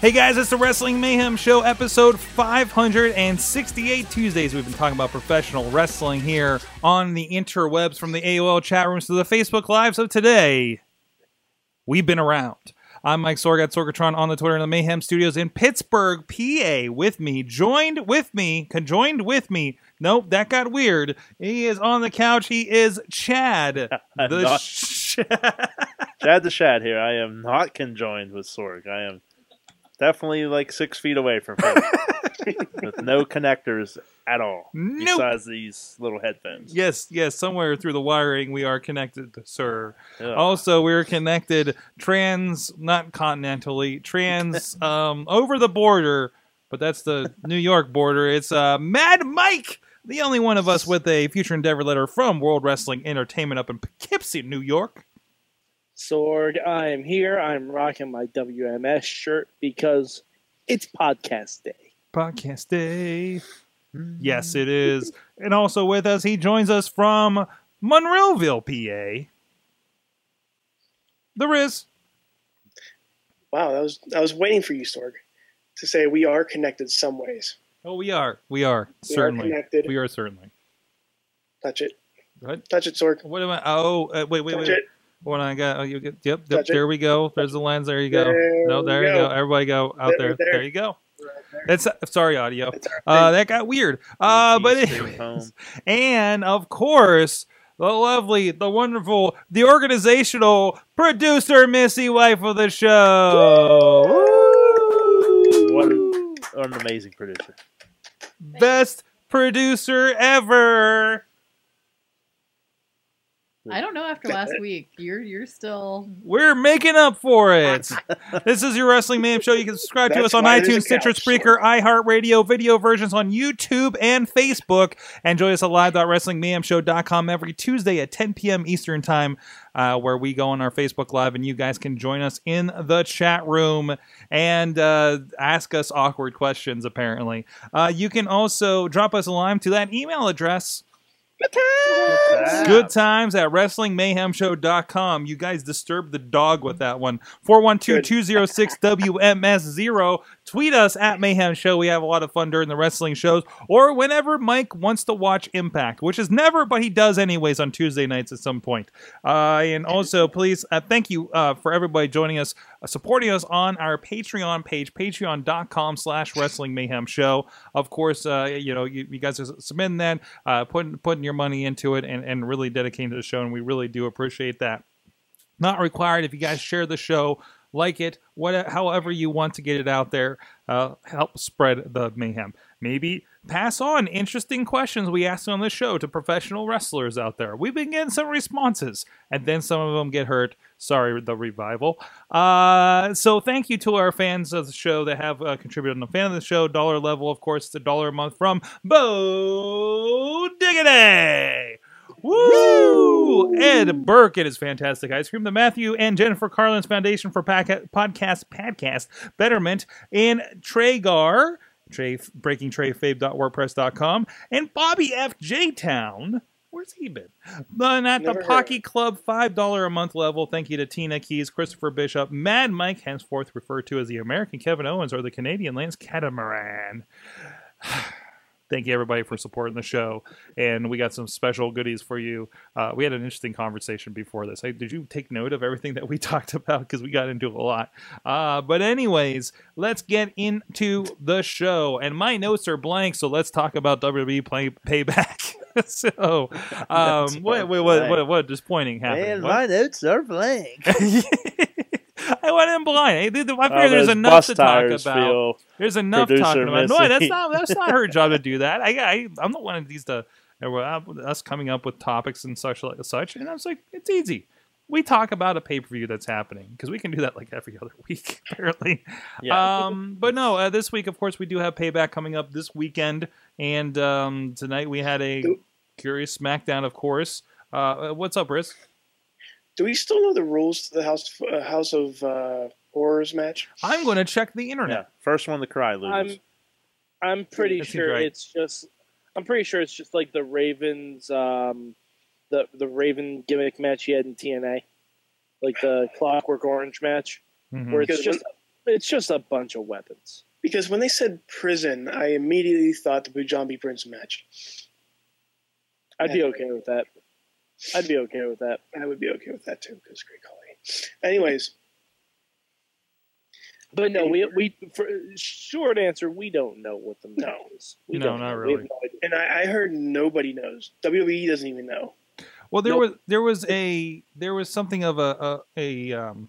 Hey guys, it's the Wrestling Mayhem Show, episode 568 Tuesdays. We've been talking about professional wrestling here on the interwebs from the AOL chat rooms to the Facebook Live. So today, we've been around. I'm Mike Sorg at Sorgatron on the Twitter in the Mayhem Studios in Pittsburgh, PA. With me, joined with me, conjoined with me. Nope, that got weird. He is on the couch. He is Chad. The not. Sh- Chad the Shad here. I am not conjoined with Sorg. I am definitely like six feet away from him. with no connectors at all. Nope. Besides these little headphones. yes, yes, somewhere through the wiring we are connected, sir. Yeah. Also, we're connected trans, not continentally, trans um, over the border, but that's the New York border. It's uh, Mad Mike, the only one of us with a future endeavor letter from World Wrestling Entertainment up in Poughkeepsie, New York. Sorg, I am here. I'm rocking my WMS shirt because it's podcast day. Podcast day. Yes, it is. And also with us, he joins us from Monroeville, PA. The Riz. Wow, that was I was waiting for you, Sorg, to say we are connected some ways. Oh, we are. We are. We certainly. are connected. We are certainly. Touch it. What? Touch it, Sorg. What am I? Oh, uh, wait, wait, Touch wait. it. What I got? Oh, you get. Yep, yep. Touch it. There we go. There's the lens. There you go. There no, there you go. go. Everybody go out there. There, There, there. you go. Right there. That's sorry, audio. It's Uh, that got weird. Uh, but anyways, and of course, the lovely, the wonderful, the organizational producer, Missy, wife of the show. What Woo! What an amazing producer. Best producer ever. I don't know after last week. You're you're still We're making up for it. this is your Wrestling Mayhem Show. You can subscribe to That's us on why there's iTunes, a Stitcher, couch. Spreaker, iHeartRadio, video versions on YouTube and Facebook. And join us at live.wrestlingmayhemshow.com every Tuesday at 10 p.m. Eastern Time, uh, where we go on our Facebook Live and you guys can join us in the chat room and uh, ask us awkward questions, apparently. Uh, you can also drop us a line to that email address. Good times at WrestlingMayhemShow.com. You guys disturbed the dog with that one. 412-206-WMS0. Tweet us at Mayhem Show. We have a lot of fun during the wrestling shows or whenever Mike wants to watch Impact, which is never, but he does anyways on Tuesday nights at some point. Uh, and also, please, uh, thank you uh, for everybody joining us, uh, supporting us on our Patreon page, patreon.com slash Wrestling Mayhem Show. Of course, uh, you know, you, you guys are submitting that, uh, putting, putting your money into it and, and really dedicating to the show, and we really do appreciate that. Not required if you guys share the show, like it, what, however you want to get it out there, uh, help spread the mayhem. Maybe pass on interesting questions we ask on the show to professional wrestlers out there. We've been getting some responses, and then some of them get hurt. Sorry, the revival. Uh, so thank you to our fans of the show that have uh, contributed on the fan of the show. Dollar level, of course, the dollar a month from Bo Diggity. Woo! Ed Burke and his fantastic ice cream. The Matthew and Jennifer Carlin's Foundation for Podca- Podcast Podcast Betterment in Tragar. Trey, breakingtrayfave.wordpress.com and Bobby F. J. Town. Where's he been? Then at the Never heard. Pocky Club $5 a month level. Thank you to Tina Keys, Christopher Bishop, Mad Mike, henceforth referred to as the American Kevin Owens or the Canadian Lance Catamaran. Thank you everybody for supporting the show, and we got some special goodies for you. Uh, we had an interesting conversation before this. Hey, did you take note of everything that we talked about? Because we got into a lot. Uh, but anyways, let's get into the show. And my notes are blank, so let's talk about WWE play, Payback. so, um, Notes what, what, what, disappointing happened? And What? my notes are blank. I went in blind. I, I figure there's enough to talk about. There's enough talking about. No, that's not that's not her job to do that. I, I I'm not one of these to uh, us coming up with topics and such like such. And I was like, it's easy. We talk about a pay per view that's happening because we can do that like every other week apparently. Yeah. Um, but no, uh, this week of course we do have payback coming up this weekend, and um, tonight we had a curious SmackDown, of course. Uh, what's up, Riz? Do we still know the rules to the House uh, House of uh, Horrors match? I'm going to check the yeah. internet. First one to cry loses. I'm I'm pretty That sure right. it's just I'm pretty sure it's just like the Ravens um the the Raven gimmick match he had in TNA. Like the Clockwork Orange match Mhm. where it's just it's just a bunch of weapons. Because when they said prison, I immediately thought the Bujambi Prince match. I'd be okay with that. I'd be okay with that. I would be okay with that too, because great quality. Anyways, But no, we we for, short answer, we don't know what the match No. is. We No, don't not know. We really. no and I, I heard nobody knows. WWE doesn't even know. Well, there Nope. was there was a there was something of a a, a um,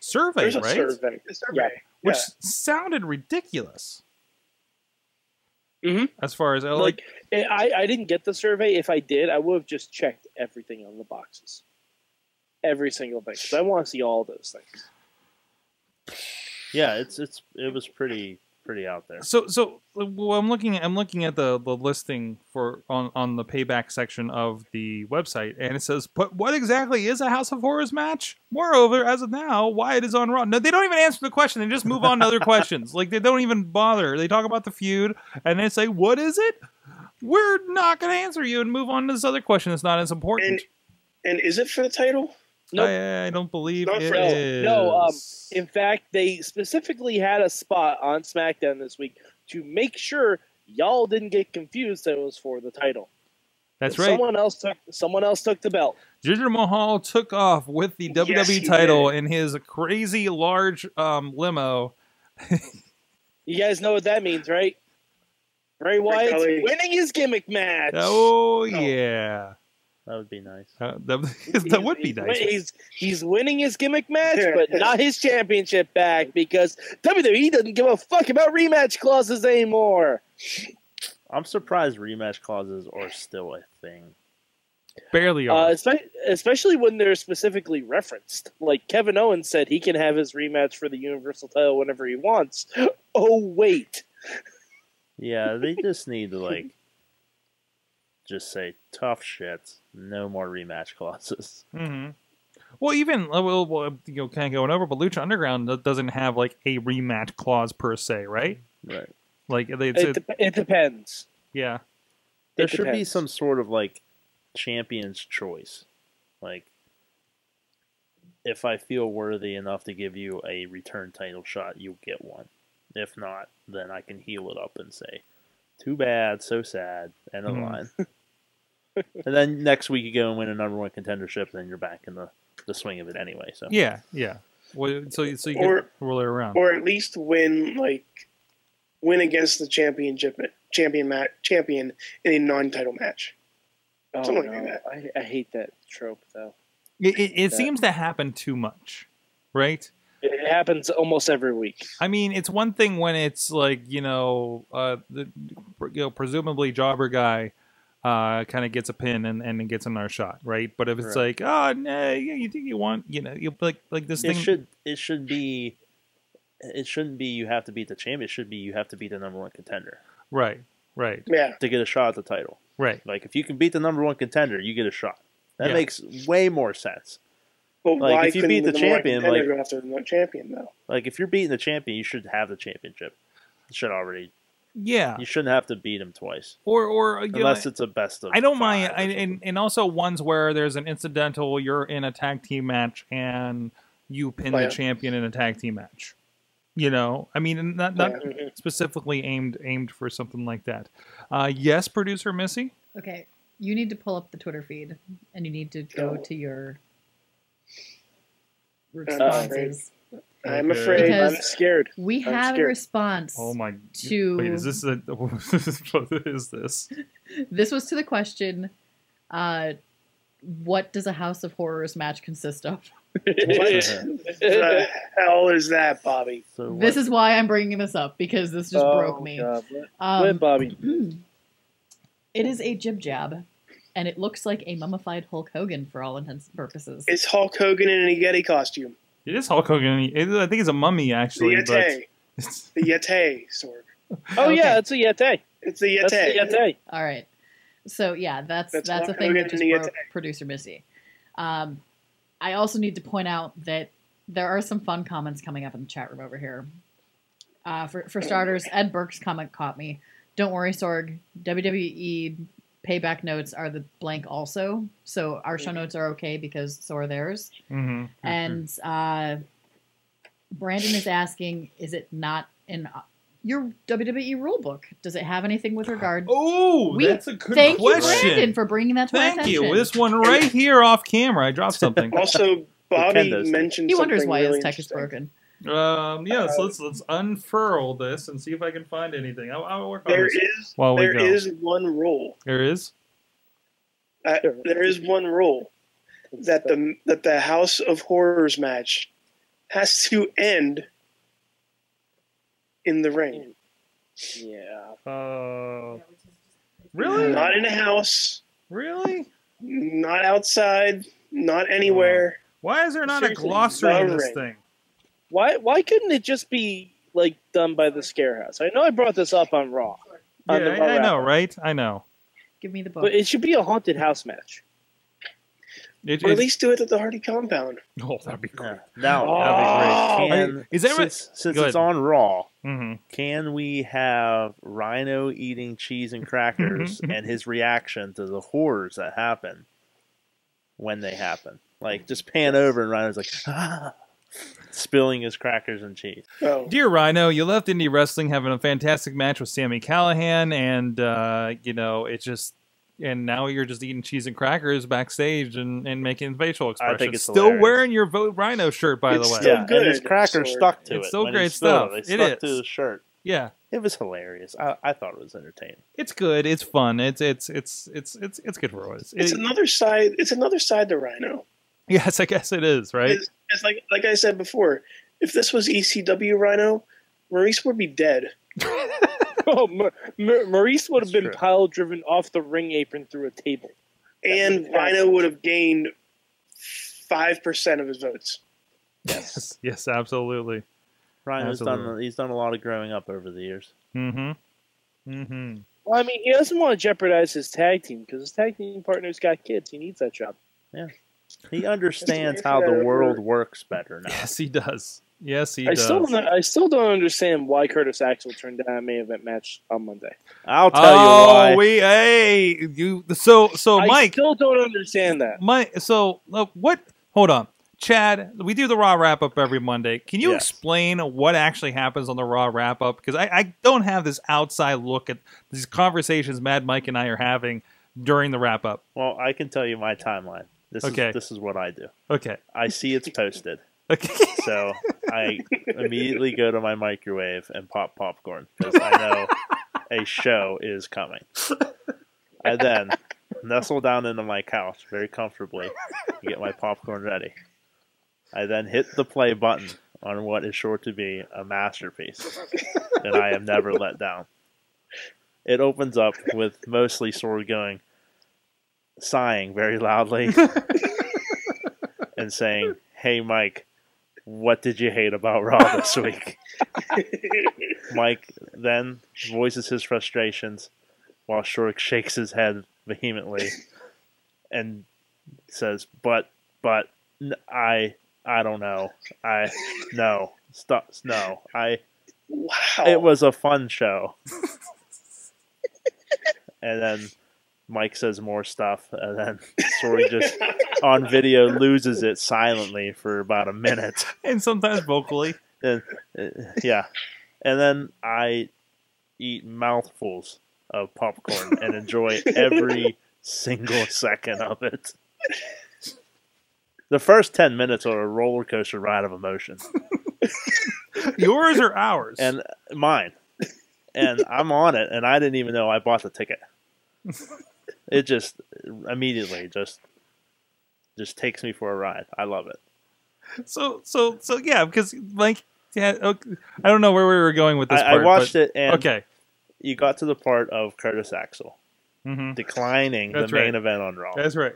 survey, There's a right? survey. A survey. Which Yeah. sounded ridiculous. Mhm. As far as uh, like, Like I, I didn't get the survey. If I did, I would have just checked everything on the boxes, every single thing. 'cause I want to see all those things. yeah, it's it's it was pretty pretty out there. so so well, I'm looking I'm looking at the the listing for on on the payback section of the website, and it says, "But what exactly is a House of Horrors match?" Moreover, as of now, why it is on Raw. No, they don't even answer the question. They just move on to other questions. Like they don't even bother. They talk about the feud, and they say, "What is it?" We're not going to answer you and move on to this other question that's not as important. And is it for the title? Nope. I, I don't believe Not it for- is. no, um, In fact, they specifically had a spot on SmackDown this week to make sure y'all didn't get confused that it was for the title. That's right. Someone else took someone else took the belt. Jinder Mahal took off with the WWE Yes, he title did. in his crazy large um, limo. You guys know what that means, right? Bray Wyatt's winning his gimmick match. Oh yeah, That would be nice. Uh, that, that would be nice. He's he's winning his gimmick match, but not his championship back because WWE doesn't give a fuck about rematch clauses anymore. I'm surprised rematch clauses are still a thing. Barely Uh, are. espe- especially when they're specifically referenced. Like Kevin Owens said, he can have his rematch for the Universal title whenever he wants. Oh wait, Yeah, they just need to like just say tough shit, no more rematch clauses. hmm Well, even uh, well, well, you know, kind of going over, but Lucha Underground doesn't have like a rematch clause per se, right? Right. Like they, it's, it, dep- it depends. yeah, There It should be some sort of like champion's choice. Like if I feel worthy enough to give you a return title shot, you'll get one. If not, then I can heal it up and say, "Too bad, so sad," end of Mhm. line. and then next week you go and win a number one contendership, then you're back in the, the swing of it anyway. So yeah, yeah. Well, so so you Or- can roll it around. Or at least win like win against the championship champion match champion in a non-title match. Oh, Something no. like that. I, I hate that trope though. It, it, it seems to happen too much, right? It happens almost every week. I mean, it's one thing when it's like you know, uh, the you know, presumably jobber guy, uh, kind of gets a pin and and gets another shot, right? But if it's like, oh, no, yeah, you think you want, you know, you like like this it thing, should it should be it shouldn't be you have to beat the champion. It should be you have to beat the number one contender right, right, Yeah. to get a shot at the title. right. Like if you can beat the number one contender, you get a shot. That Yeah. makes way more sense. But Like, why if you beat the number one champion, like- after the champion though? Like if you're beating the champion, you should have the championship. You should already. Yeah, You shouldn't have to beat him twice or or you know, unless it's a best of. I don't five mind, I, and and also ones where there's an incidental. You're in a tag team match and you pin Oh, the yeah. champion in a tag team match. You know, I mean, not not Yeah. specifically aimed aimed for something like that. Uh, yes, producer Missy. Okay, you need to pull up the Twitter feed and you need to go Oh. to your afraid. responses. I'm afraid. Because- I'm scared. We I'm have a response. Oh my! To- wait, is this a? what is this? This was to the question, uh, what does a House of Horrors match consist of? What the hell is that, Bobby? So This is why I'm bringing this up because this just Oh, broke me. God. Let- Um, let Bobby. it is a jib jab, and it looks like a mummified Hulk Hogan for all intents and purposes. It's Hulk Hogan in a Yeti costume. It is Hulk Hogan. It- I think it's a mummy actually, but Yeti. it's, The Yeti sword. Oh Okay. yeah, it's a Yeti. It's the That's the Yeti. Yeti. All right. So yeah, that's That's that's, a thing Hogan that just broke producer Missy. Um, I also need to point out that there are some fun comments coming up in the chat room over here. Uh, for for starters, Ed Burke's comment caught me. Don't worry, Sorg. WWE payback notes are the blank also, so our show notes are okay because so are theirs. Mhm. And uh, Brandon is asking, is it not in your WWE rule book? Does it have anything with regard? oh, We- that's a good Thank you. Brandon, for bringing that to Thank our you. This one right here off camera. I dropped something. Also, Bobby Kendo's thing. mentioned he wonders why really his tech is broken. Um, yeah, so let's let's unfurl this and see if I can find anything. I'll, I'll work on There this. is While we go. is one rule. There is. Uh, there is one rule that the that the House of Horrors match has to end in the ring, Yeah. Uh, really? not in a house, Really? not outside, not anywhere. Why is there not a glossary in this ring. thing? Why why couldn't it just be like done by the Scarehouse? I know I brought this up on Raw, Yeah, on the Raw I, I know, right? I know. Give me the book. but it should be a haunted house match. It, Or at least do it at the Hardy compound. oh, that'd be cool. Yeah. Now, Oh, can, is that right? since, since it's on Raw, hmm can we have Rhino eating cheese and crackers and his reaction to the horrors that happen when they happen? Like, just pan over and Rhino's like, ah, spilling his crackers and cheese. Oh, Dear Rhino, you left indie wrestling having a fantastic match with Sami Callihan, and uh, you know it just. And now you're just eating cheese and crackers backstage and, and making facial expressions. I think it's still hilarious. wearing your vote Rhino shirt, by It's the way. still yeah, good, and his crackers Sword. stuck to It's it. still when great spilled stuff. It, they It stuck to is. his shirt. yeah, It was hilarious. I, I thought it was entertaining. it's good. It's fun. It's it's it's it's it's it's good for us. it's It- another side. It's another side to Rhino. yes, I guess it is right. It's, it's like like I said before. If this was ECW Rhino, Maryse would be dead. Oh, Ma- Ma- Maryse would have That's been true. pile driven off the ring apron through a table. and Rhino would have gained five percent of his votes. Yes, yes, absolutely. Rhino's Absolutely. done he's done a lot of growing up over the years. Mm-hmm. Mm-hmm. Well, I mean, he doesn't want to jeopardize his tag team because his tag team partner's got kids. He needs that job. He understands how the whatever. world works better now. Yes, he does. Yes, he I does. still don't. I still don't understand why Curtis Axel turned down a main event match on Monday. I'll tell oh, you why. Oh we hey you. So so I Mike, still don't understand that. Mike. So uh, what? Hold on, Chad. We do the Raw wrap up every Monday. Can you Yes. explain what actually happens on the Raw wrap up? Because I, I don't have this outside look at these conversations Mad Mike and I are having during the wrap up. Well, I can tell you my timeline. This Okay. is this is what I do. Okay. I see it's posted, Okay. so I immediately go to my microwave and pop popcorn because I know a show is coming. I then nestle down into my couch very comfortably to get my popcorn ready. I then hit the play button on what is sure to be a masterpiece, and I am never let down. It opens up with mostly Sorg going, sighing very loudly, and saying, Hey, Mike, what did you hate about Raw this week? Mike then voices his frustrations while Sorg shakes his head vehemently and says, "But, but, n- I, I don't know. I, no, stop, no. I, Wow. it was a fun show." and then Mike says more stuff, and then Sorg just on video loses it silently for about a minute. and sometimes vocally. And, uh, yeah, and then I eat mouthfuls of popcorn and enjoy every single second of it. The first ten minutes are a roller coaster ride of emotion, Yours or ours? and mine, and I'm on it, and I didn't even know I bought the ticket. It just immediately just just takes me for a ride. I love it. So so so yeah, because Mike. Yeah, okay, I don't know where we were going with this. I, part, I watched but- it and Okay. you got to the part of Curtis Axel hmm declining That's the main event on Raw, That's right.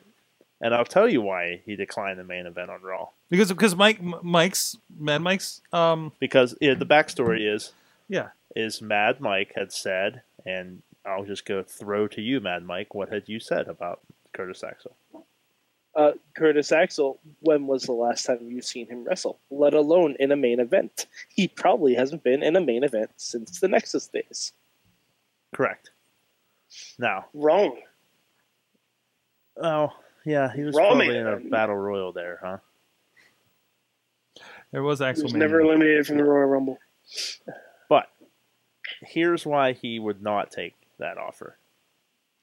and I'll tell you why he declined the main event on Raw. Because because Mike Mike's Mad Mike's um Because yeah, the backstory is yeah is Mad Mike had said, and I'll just go throw to you, Mad Mike. What had you said about Curtis Axel? Uh, Curtis Axel, when was the last time you've seen him wrestle? Let alone in a main event. He probably hasn't been in a main event since the Nexus days. Correct. Now, Wrong. oh yeah, he was Raw probably main in a battle royal there, huh? there was Axel. He was never eliminated from the Royal Rumble. But here's why he would not take that offer.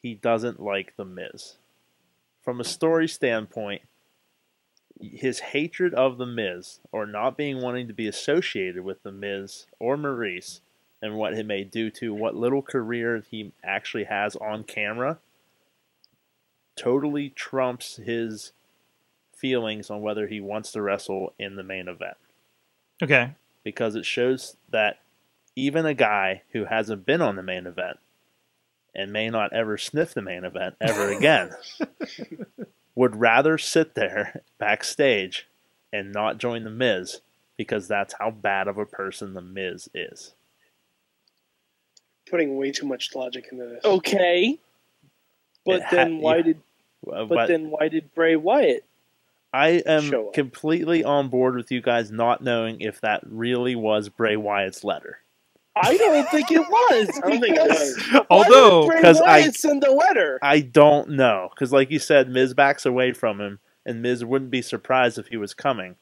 He doesn't like The Miz. From a story standpoint, his hatred of The Miz, or not being wanting to be associated with The Miz or Maryse, and what it may do to what little career he actually has on camera, totally trumps his feelings on whether he wants to wrestle in the main event Okay. because it shows that even a guy who hasn't been on the main event and may not ever sniff the main event ever again would rather sit there backstage and not join the Miz because that's how bad of a person the Miz is. Putting way too much logic into this. Okay, but ha- then why yeah. did Uh, but, then why did Bray Wyatt? I show am up. completely on board with you guys not knowing if that really was Bray Wyatt's letter. I don't think it was. I don't think it was. Although because I- Wyatt send a letter. I don't know because, like you said, Miz backs away from him, and Miz wouldn't be surprised if he was coming.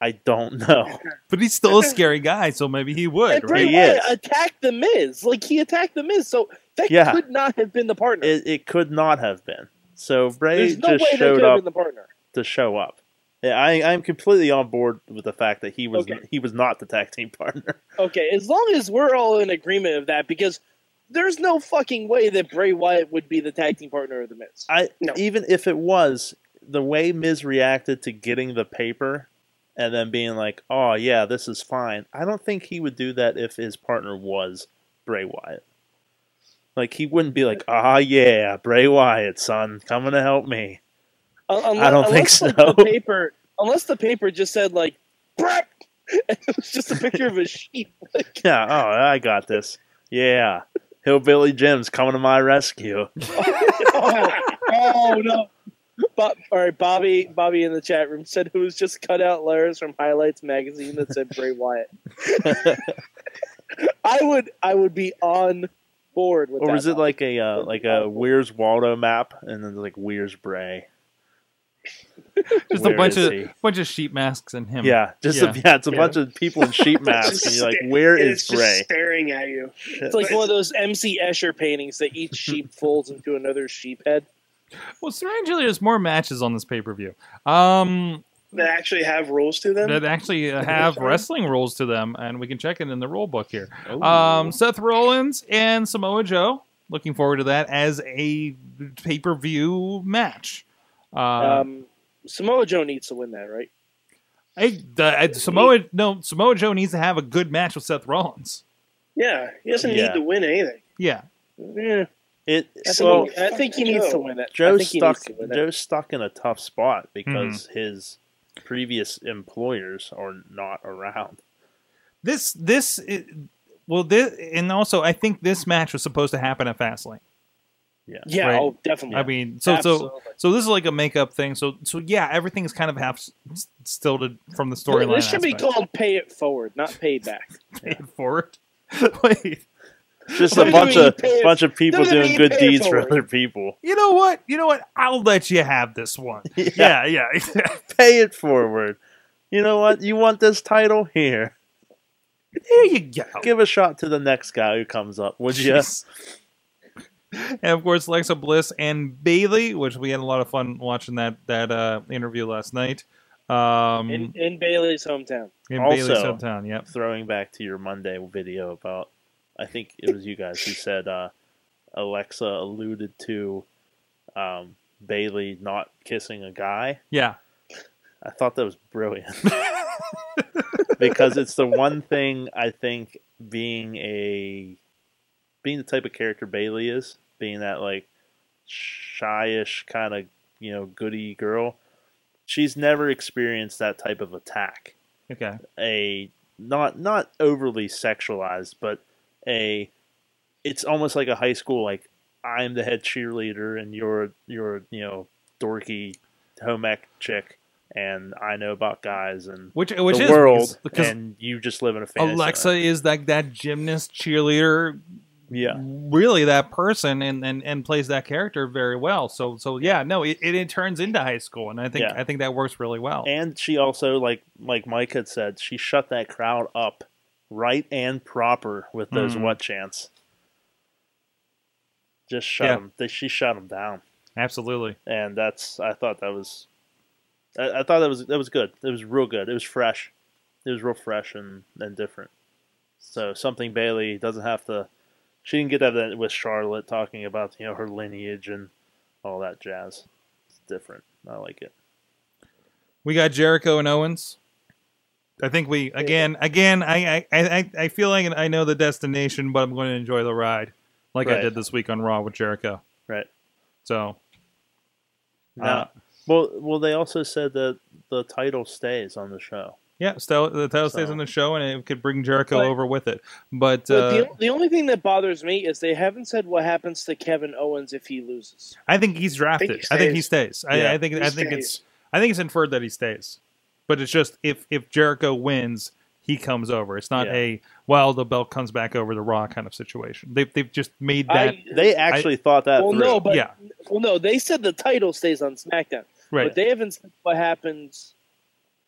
I don't know. but he's still a scary guy, so maybe he would, and Bray right? He Wyatt is. attacked the Miz. Like he attacked the Miz, so that Yeah. could not have been the partner. It, it could not have been. So Bray There's no way just showed up been the partner. to show up. Yeah, I, I'm completely on board with the fact that he was Okay. he was not the tag team partner. Okay, as long as we're all in agreement of that, because there's no fucking way that Bray Wyatt would be the tag team partner of the Miz. I No. even if it was the way Miz reacted to getting the paper and then being like, "Oh yeah, this is fine." I don't think he would do that if his partner was Bray Wyatt. Like he wouldn't be like, "Ah yeah, Bray Wyatt, son, coming to help me." Un- unle- I don't think unless, like, the paper, unless the paper just said like, and it was just a picture of a sheep. Like, Yeah, oh, I got this. Yeah, Hillbilly Jim's coming to my rescue. oh, oh no. But, all right, Bobby. Bobby in the chat room said it was just cut out letters from Highlights magazine that said Bray Wyatt. I would, I would be on board with that. or that. was it like a uh, like a Where's Waldo map, and then like Where's Bray? Just a bunch of he? bunch of sheep masks and him. Yeah, just Yeah. A, yeah, it's a Yeah. bunch of people in sheep masks, and you're like, where And is it's just staring at you. It's like one of those MC Escher paintings that each sheep folds into another sheep head. Well, strangely, there's more matches on this pay per view. Um, That actually have rules to them. that actually uh, have wrestling rules to them, and we can check it in the rule book here. Ooh. Um, Seth Rollins and Samoa Joe. Looking forward to that as a pay per view match. Uh, Um, Samoa Joe needs to win that, right? I, the, I- Samoa no Samoa Joe needs to have a good match with Seth Rollins. yeah, he doesn't Yeah. need to win anything. Yeah, Yeah, it I, so think, I think he needs to win it. I Joe's think he stuck. needs to win it. Joe's stuck in a tough spot because Mm-hmm. his previous employers are not around. this this i- well this and also I think this match was supposed to happen at Fastlane. Yeah, Yeah, Right. oh, definitely. I mean, so so Absolutely. so this is like a makeup thing. So so yeah, everything is kind of half s- stilted from the storyline. This should be called "Pay It Forward," not "Pay Back." Pay it forward. Wait, just a bunch of bunch of people doing good pay it deeds for other people. you know what? You know what? I'll let you have this one. Yeah, yeah. Pay it forward. You know what? You want this title here? there you go. Give a shot to the next guy who comes up, would you? Jeez. And of course, Alexa Bliss and Bayley, which we had a lot of fun watching that that uh, interview last night. Um, In, in Bayley's hometown. in Also- Bayley's hometown. Yep. Throwing back to your Monday video about, I think it was you guys who said uh, Alexa alluded to um, Bayley not kissing a guy. Yeah. I thought that was brilliant because it's the one thing I think being a being the type of character Bayley is, being that like shyish kind of you know goody girl. She's never experienced that type of attack. Okay. A not not overly sexualized, but a it's almost like a high school like I'm the head cheerleader and you're you're you know dorky home ec chick and I know about guys and Which which the is world because and you just live in a fantasy. Alexa land. is like that gymnast cheerleader yeah, really that person and, and, and plays that character very well. So so yeah, no, it, it, it turns into high school, and I think Yeah. I think that works really well. and she also like like Mike had said, she shut that crowd up right and proper with those Mhm. what chants. Just shut Yeah. them. They, she shut them down. Absolutely. and that's I thought that was I, I thought that was that was good. It was real good. It was fresh. It was real fresh and, and different. So something Bayley doesn't have to. She didn't get that with Charlotte talking about you know her lineage and all that jazz. It's different. I like it. We got Jericho and Owens. I think we again again I I, I, I feel like I know the destination, but I'm going to enjoy the ride, like I did this week on Raw with Jericho. Right. So Now, Uh, well, well, they also said that the title stays on the show. Yeah, still the title stays So- on the show, and it could bring Jericho But- over with it. But, But uh, the, the only thing that bothers me is they haven't said what happens to Kevin Owens if he loses. I think he's drafted. he I think he stays. stays. I, Yeah, I think he I think stays. it's I think it's inferred that he stays. But it's just if if Jericho wins, he comes over. It's not Yeah. a well the belt comes back over the Raw kind of situation. They've they've just made that I, They actually thought that well, through. no, but Yeah. well, no, they said the title stays on SmackDown, right. but they haven't said what happens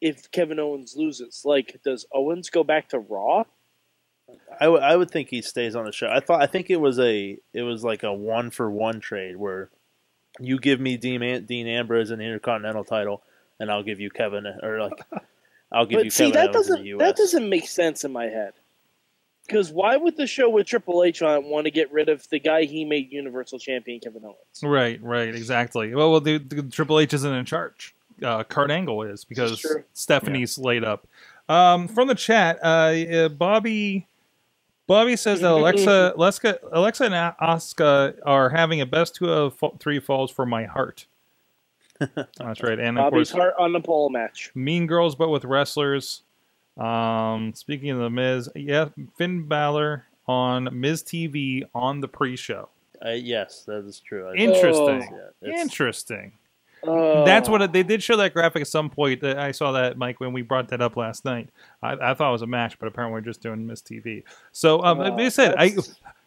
if Kevin Owens loses. Like, does Owens go back to Raw? I would- I would think he stays on the show. I thought I think it was a it was like a one for one trade where you give me Dean, Dean Ambrose an Intercontinental title, and I'll give you Kevin or like I'll give you see, Kevin that Owens doesn't the US. that doesn't make sense in my head. Because why would the show with Triple H on want to get rid of the guy he made Universal Champion, Kevin Owens? Right, right, exactly. Well, well, the, the Triple H isn't in charge. Uh, Kurt Angle is because true. Stephanie's laid up. Um, from the chat, uh, Bobby, Bobby says that Alexa, Alexa, Alexa and Asuka are having a best two of fa- three falls for my heart. That's right, and of Bobby's course, heart on the pole match. Mean Girls, but with wrestlers. Um, speaking of the Miz, yeah, Finn Balor on Miz TV on the pre-show. Uh, yes, that is true. I- Interesting. yeah, Interesting. Oh. That's what it, they did show that graphic at some point. That I saw that Mike when we brought that up last night. I, I thought it was a match, but apparently we're just doing Miz TV. So, um, Oh, like I said, I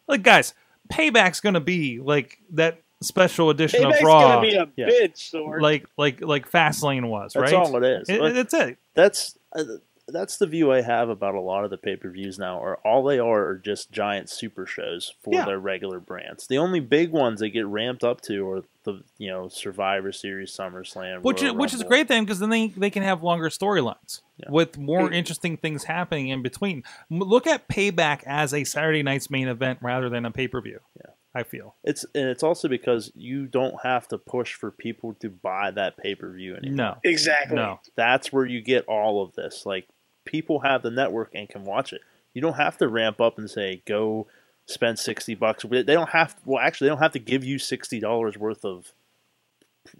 like guys. Payback's gonna be like that special edition Payback's of Raw, gonna be a Yeah. bitch, Sorg. like like like Fastlane was, right? That's right? all it is. It- But- that's it. that's uh, that's the view I have about a lot of the pay per views now. Are all they are are just giant super shows for Yeah. their regular brands. The only big ones they get ramped up to are the you know Survivor Series, SummerSlam, Which is, Royal which is Rumble. great then because then they, they can have longer storylines Yeah. with more interesting things happening in between. Look at Payback as a Saturday night's main event rather than a pay per view. Yeah. I feel It's and it's also because you don't have to push for people to buy that pay per view anymore. no, Exactly. no. That's where you get all of this. Like people have the network and can watch it. You don't have to ramp up and say go spend sixty bucks. They don't have. Well, actually, they don't have to give you sixty dollars worth of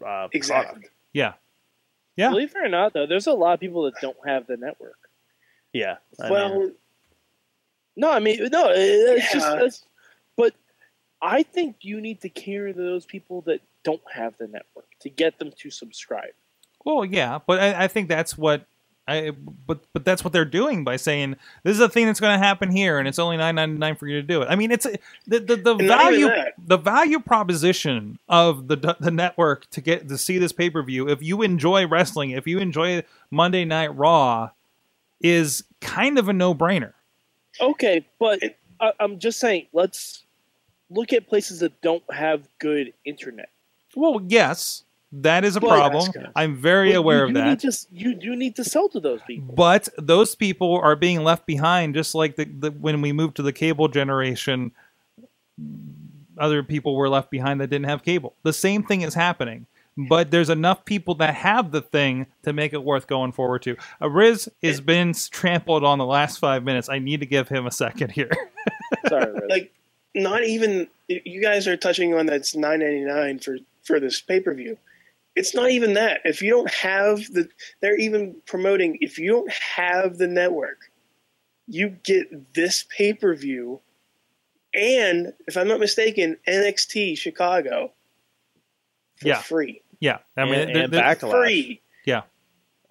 uh, Exactly. product. Yeah, yeah. Believe it or not, though, there's a lot of people that don't have the network. Yeah. I well, mean, No, I mean, no, it's just. Yeah. It's, but I think you need to cater to those people that don't have the network to get them to subscribe. Well, yeah, but I, I think that's what I but but that's what they're doing by saying this is a thing that's going to happen here, and it's only nine ninety nine for you to do it. I mean, it's the the, the And not even value the value proposition of the the network to get to see this pay per view. If you enjoy wrestling, if you enjoy Monday Night Raw, is kind of a no brainer. Okay, but I, I'm just saying, let's look at places that don't have good internet. Well, yes, that is a But- problem. That's. I'm very But aware you of that. Need to, you do need to sell to those people. But those people are being left behind, just like the, the when we moved to the cable generation, other people were left behind that didn't have cable. The same thing is happening. but there's enough people that have the thing to make it worth going forward to. Uh, Riz has been trampled on the last five minutes. I need to give him a second here. Sorry, Riz. like not even you guys are touching on that's 9.99 for for this pay-per-view it's not even that if you don't have the they're even promoting if you don't have the network you get this pay-per-view and if i'm not mistaken nxt chicago for Yeah. free yeah, I mean, and, there- and there- backlash. free Yeah.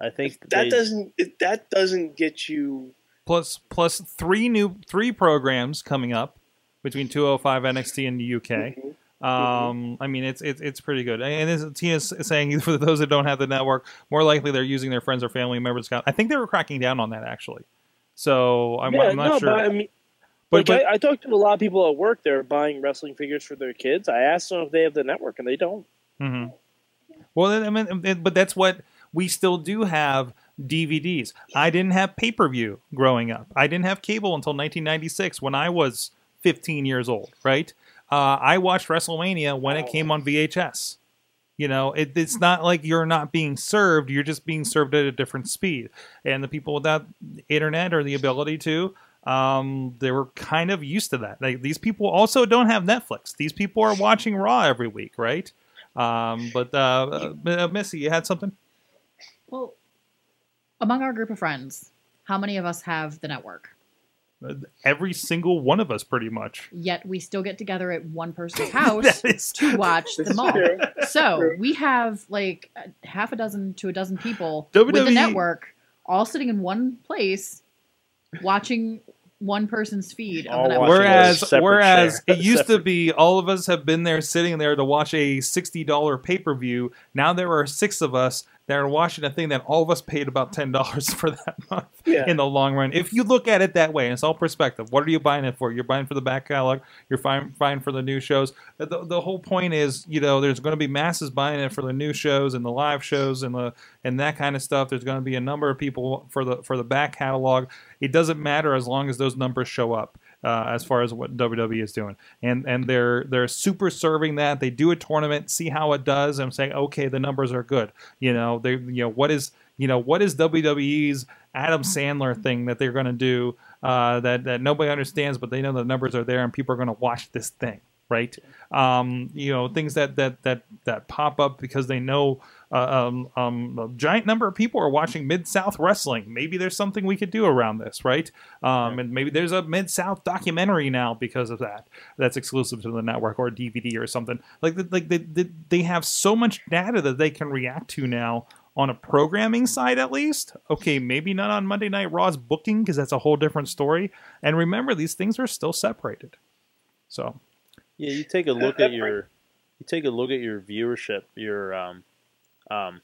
I think that they- doesn't it- that doesn't get you plus plus three new three programs coming up between 205 NXT and the UK. Mm-hmm. Um, I mean, it's it's it's pretty good. And as Tina's saying, for those that don't have the network, more likely they're using their friends or family members' account. I think they were cracking down on that actually. So I'm, yeah, I'm not no, sure. but I mean, But- like but- I, I talked to a lot of people at work. They're buying wrestling figures for their kids. I asked them if they have the network, and they don't. hmm Well, I mean, but that's what we still do have DVDs. I didn't have pay per view growing up. I didn't have cable until 1996 when I was 15 years old. Right? Uh, I watched WrestleMania when it came on VHS. You know, it, it's not like you're not being served; you're just being served at a different speed. And the people without internet or the ability to, um, they were kind of used to that. Like these people also don't have Netflix. These people are watching Raw every week, right? Um, but uh, uh, Missy, you had something? Well, among our group of friends, how many of us have the network? Every single one of us, pretty much. Yet we still get together at one person's house That is to watch them all. True. So True. we have like a- half a dozen to a dozen people with the network all sitting in one place watching one person's feed of the Whereas, whereas share. it used to be all of us have been there sitting there to watch a sixty dollar pay per view. Now there are six of us that are watching a thing that all of us paid about ten dollars for that month Yeah. in the long run. If you look at it that way, and it's all perspective. What are you buying it for? You're buying for the back catalog. You're fine, fine for the new shows. The, the whole point is, you know, there's going to be masses buying it for the new shows and the live shows and the and that kind of stuff. There's going to be a number of people for the for the back catalog. It doesn't matter as long as those numbers show up. Uh, as far as what WWE is doing, and and they're they're super serving that. They do a tournament, see how it does. I'm saying, okay, the numbers are good. You know, they you know what is you know what is WWE's Adam Sandler thing that they're going to do uh, that that nobody understands, but they know the numbers are there and people are going to watch this thing, right? Um, you know, things that that that that pop up because they know uh, um, um, a giant number of people are watching Mid South wrestling. Maybe there's something we could do around this, right? Um, and maybe there's a Mid South documentary now because of that. That's exclusive to the network or DVD or something. Like like they, they, they have so much data that they can react to now on a programming side at least. Okay, maybe not on Monday Night Raw's booking because that's a whole different story. And remember, these things are still separated. So Yeah, you take a look at your you take a look at your viewership, your um um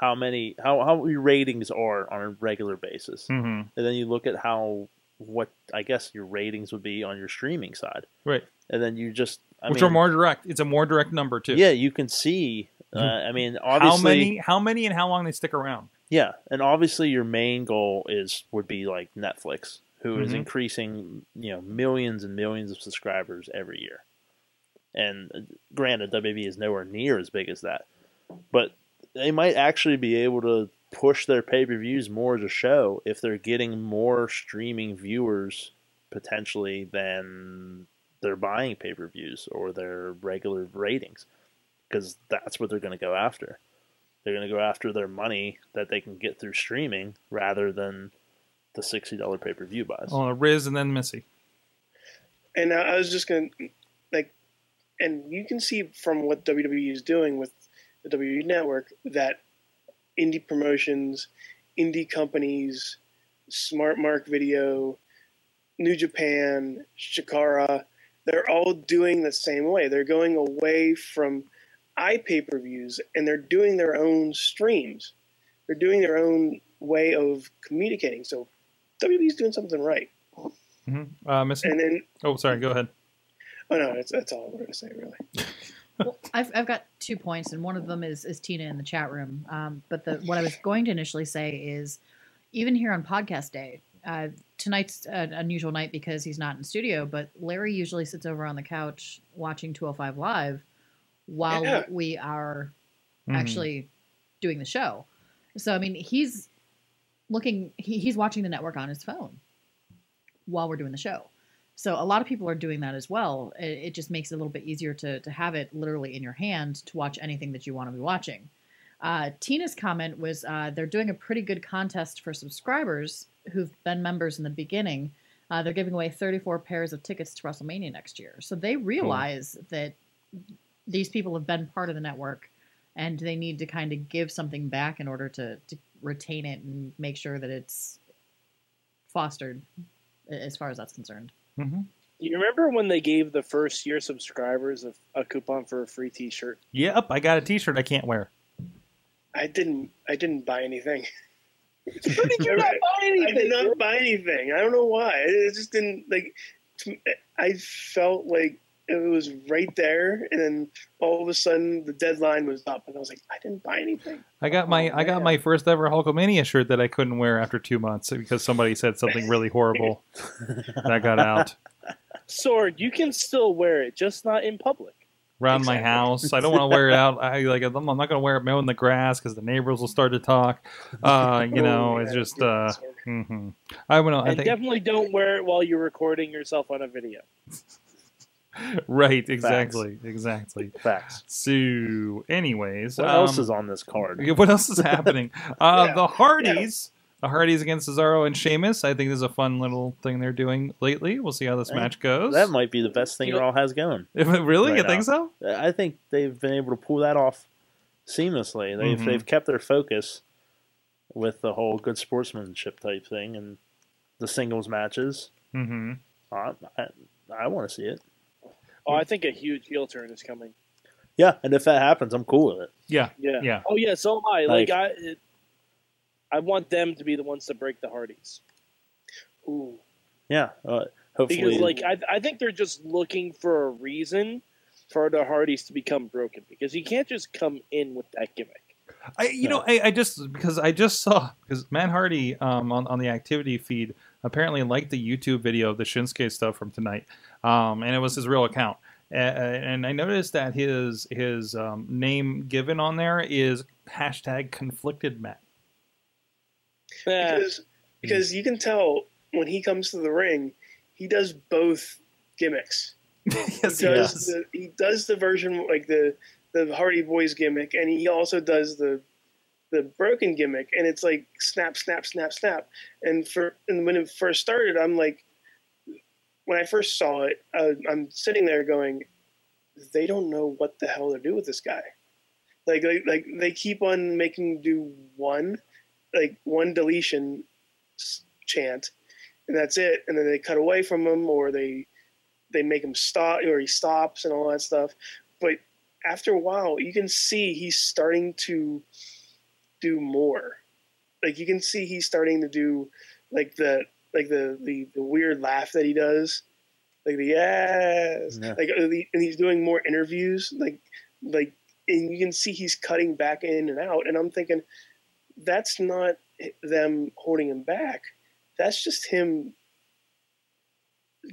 how many how how your ratings are on a regular basis. mhm. And then you look at how what I guess your ratings would be on your streaming side. right, And then you just I which mean, are more direct. It's a more direct number too. Yeah, you can see uh, I mean obviously how many? How many and how long they stick around? Yeah, and obviously your main goal is would be like Netflix, who is Mhm. increasing you know millions and millions of subscribers every year. And uh, granted, WB is nowhere near as big as that, but they might actually be able to push their pay per views more as a show if they're getting more streaming viewers potentially than they're buying pay per views or their regular ratings, because that's what they're going to go after they're going to go after their money that they can get through streaming rather than the sixty dollar pay per view buys. Oh, Riz and then Missy. And I I was just going to, like, and you can see from what WWE is doing with the WWE network that indie promotions, indie companies, Smart Mark Video, New Japan, Chikara, they're all doing the same way. They're going away from iPay per views and they're doing their own streams. They're doing their own way of communicating. So WWE's doing something right. hmm Uh. And then, oh, sorry. Go ahead. oh no, that's, that's all I'm going to say, really. Well, I've, I've got two points, and one of them is, is Tina in the chat room. Um, but the what I was going to initially say is, even here on podcast day, uh, tonight's an unusual night because he's not in studio. But Larry usually sits over on the couch watching 205 Live while Yeah. we are Mhm. actually doing the show. So I mean, he's looking, he, he's watching the network on his phone while we're doing the show. So a lot of people are doing that as well. It, it just makes it a little bit easier to to have it literally in your hand to watch anything that you want to be watching. Uh, Tina's comment was uh, they're doing a pretty good contest for subscribers who've been members in the beginning. Uh, they're giving away 34 pairs of tickets to WrestleMania next year. So they realize that these people have been part of the network and they need to kind of give something back in order to, to retain it and make sure that it's fostered as far as that's concerned. Mhm. You remember when they gave the first year subscribers a, a coupon for a free T-shirt? Yep, I got a T-shirt I can't wear. I didn't. I didn't buy anything. How did you not buy anything? I did not buy anything. I don't know why. It just didn't like. I felt like it was right there, and then all of a sudden the deadline was up, and I was like, I didn't buy anything. I got my Oh, I got my first ever Hulkamania shirt that I couldn't wear after two months because somebody said something really horrible. and I got out Sorg, you can still wear it, just not in public. around my house. I don't want to wear it out. I like I'm not going to wear it mowing the grass because the neighbors will start to talk. Uh, you know, Oh, it's just uh, hmm I don't know. I think definitely don't wear it while you're recording yourself on a video. right, exactly, exactly. Facts. So, anyways, What um, else is on this card? What else is happening? Uh, Yeah, the Hardys, the Hardys against Cesaro and Sheamus. I think this is a fun little thing they're doing lately. We'll see how this Yeah. match goes. That might be the best thing Raw has going. If it- really, right you now. think so? I think they've been able to pull that off seamlessly. They've Mhm. they've kept their focus with the whole good sportsmanship type thing and the singles matches. Mm-hmm. Uh, I, I want to see it. Oh, I think a huge heel turn is coming. Yeah, and if that happens, I'm cool with it. Yeah, Yeah. yeah. Oh yeah, so am I. Like, Like- I, it, I want them to be the ones to break the Hardys Ooh, Yeah, uh, hopefully. because, like, I, I think they're just looking for a reason for the Hardys to become broken because you can't just come in with that gimmick. I, you know, I, I just because I just saw because Matt Hardy um, on on the activity feed apparently liked the YouTube video of the Shinsuke stuff from tonight, um, and it was his real account. A- and I noticed that his his um, name given on there is hashtag conflicted Matt. Because because you can tell when he comes to the ring, he does both gimmicks. yes, he he does does. the he does the version like the the Hardy Boys gimmick, and he also does the the broken gimmick, and it's like snap, snap, snap, snap. And for and when it first started, I'm like, when I first saw it, uh, I'm sitting there going, they don't know what the hell to do with this guy. Like like like they keep on making do one, like one deletion chant, and that's it. And then they cut away from him, or they they make him stop or he stops and all that stuff. But after a while, you can see he's starting to do more. Like you can see he's starting to do like the like the the, the weird laugh that he does, like the yes, Yeah. like uh, and he's doing more interviews, like like and you can see he's cutting back in and out. And I'm thinking that's not them holding him back. That's just him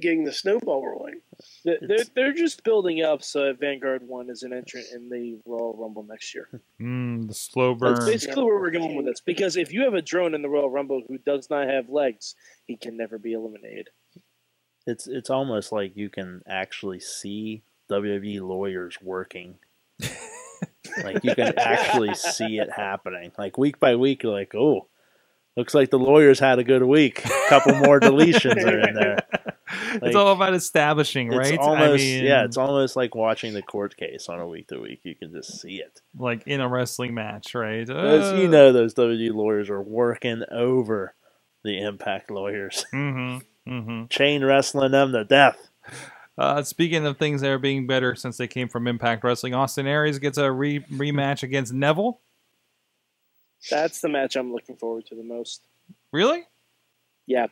getting the snowball rolling. They're, they're, they're just building up so that Vanguard 1 is an entrant in the Royal Rumble next year. Mm, the slow burn. That's basically where we're going with this. Because if you have a drone in the Royal Rumble who does not have legs, he can never be eliminated. it's it's almost like you can actually see WWE lawyers working. like you can actually see it happening. Like week by week, you're like, oh, looks like the lawyers had a good week. A couple more deletions are in there. it's all about establishing, It's right? almost I mean, yeah, it's almost like watching the court case on a week to week. You can just see it. like in a wrestling match, right? As you know, those WWE lawyers are working over the Impact lawyers, Mm-hmm. Mm-hmm. chain wrestling them to death. Uh, speaking of things that are being better since they came from Impact Wrestling, Austin Aries gets a re- rematch against Neville. That's the match I'm looking forward to the most. Really? Yeah,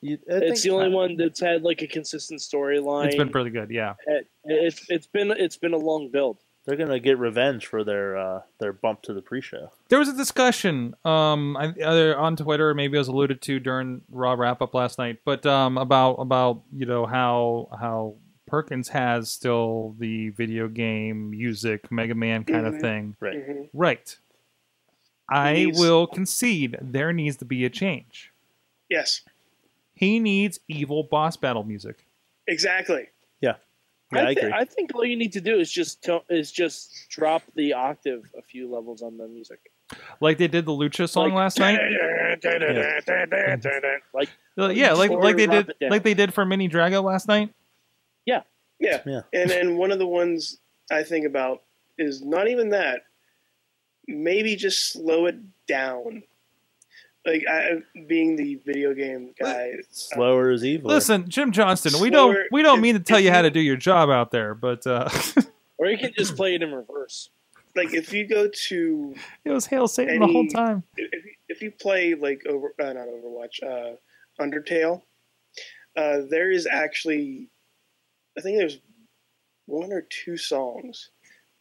You, it's the only one that's had like a consistent storyline. It's been pretty good, yeah. It, it's it's been it's been a long build. They're gonna get revenge for their uh, their bump to the pre-show. There was a discussion um, either on Twitter, maybe it was alluded to during Raw wrap up last night, but um, about about you know how how Perkins has still the video game music Mega Man kind of Mhm. thing. Right. Mhm. Right. I will concede there needs to be a change. Yes, He needs evil boss battle music. exactly. Yeah, I, I agree. I think all you need to do is just to- is just drop the octave a few levels on the music. Like they did the Lucha song Like- last night. Like Uh, yeah, like like they did like they did for Mini Drago last night. Yeah. Yeah. And and one of the ones I think about is not even that. Maybe just slow it down. Like I, being the video game guy, Slower is evil. Listen, Jim Johnston, we don't we don't mean to tell you how to do your job out there, but uh, or you can just play it in reverse. like if you go to it was hail Satan the whole time. if you, if you play like over uh, not Overwatch, uh, Undertale, uh, there is actually, I think there's one or two songs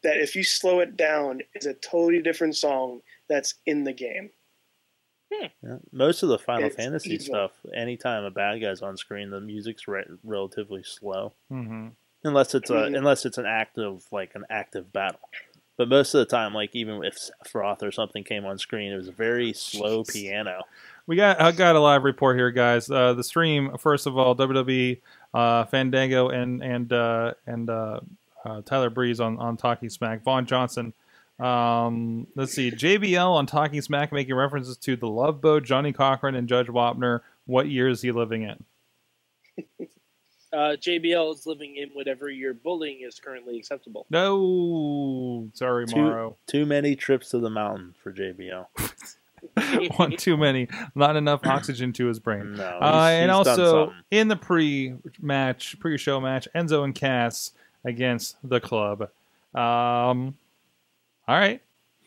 that if you slow it down is a totally different song that's in the game. Yeah. Most of the Final It's Fantasy evil. stuff, anytime a bad guy's on screen, the music's re- relatively slow, hmm unless it's a Mhm. unless it's an active like an active battle. But most of the time, like even if Sephiroth or something came on screen, it was a very slow Jeez. piano. We got I got a live report here, guys. Uh, the stream first of all, WWE, uh, Fandango, and and uh, and uh, uh, Tyler Breeze on on Talking Smack. Vaughn Johnson. Um, let's see, JBL on Talking Smack making references to the Love Boat, Johnny Cochran, and Judge Wapner. What year is he living in? Uh, JBL is living in whatever your bullying is currently acceptable. No, sorry, Two- Morrow. Too many trips to the mountain for JBL. One too many. Not enough oxygen to his brain. No, he's, Uh, and he's done also something. in the pre-match, pre-show match, Enzo and Cass against the club. Um, all right,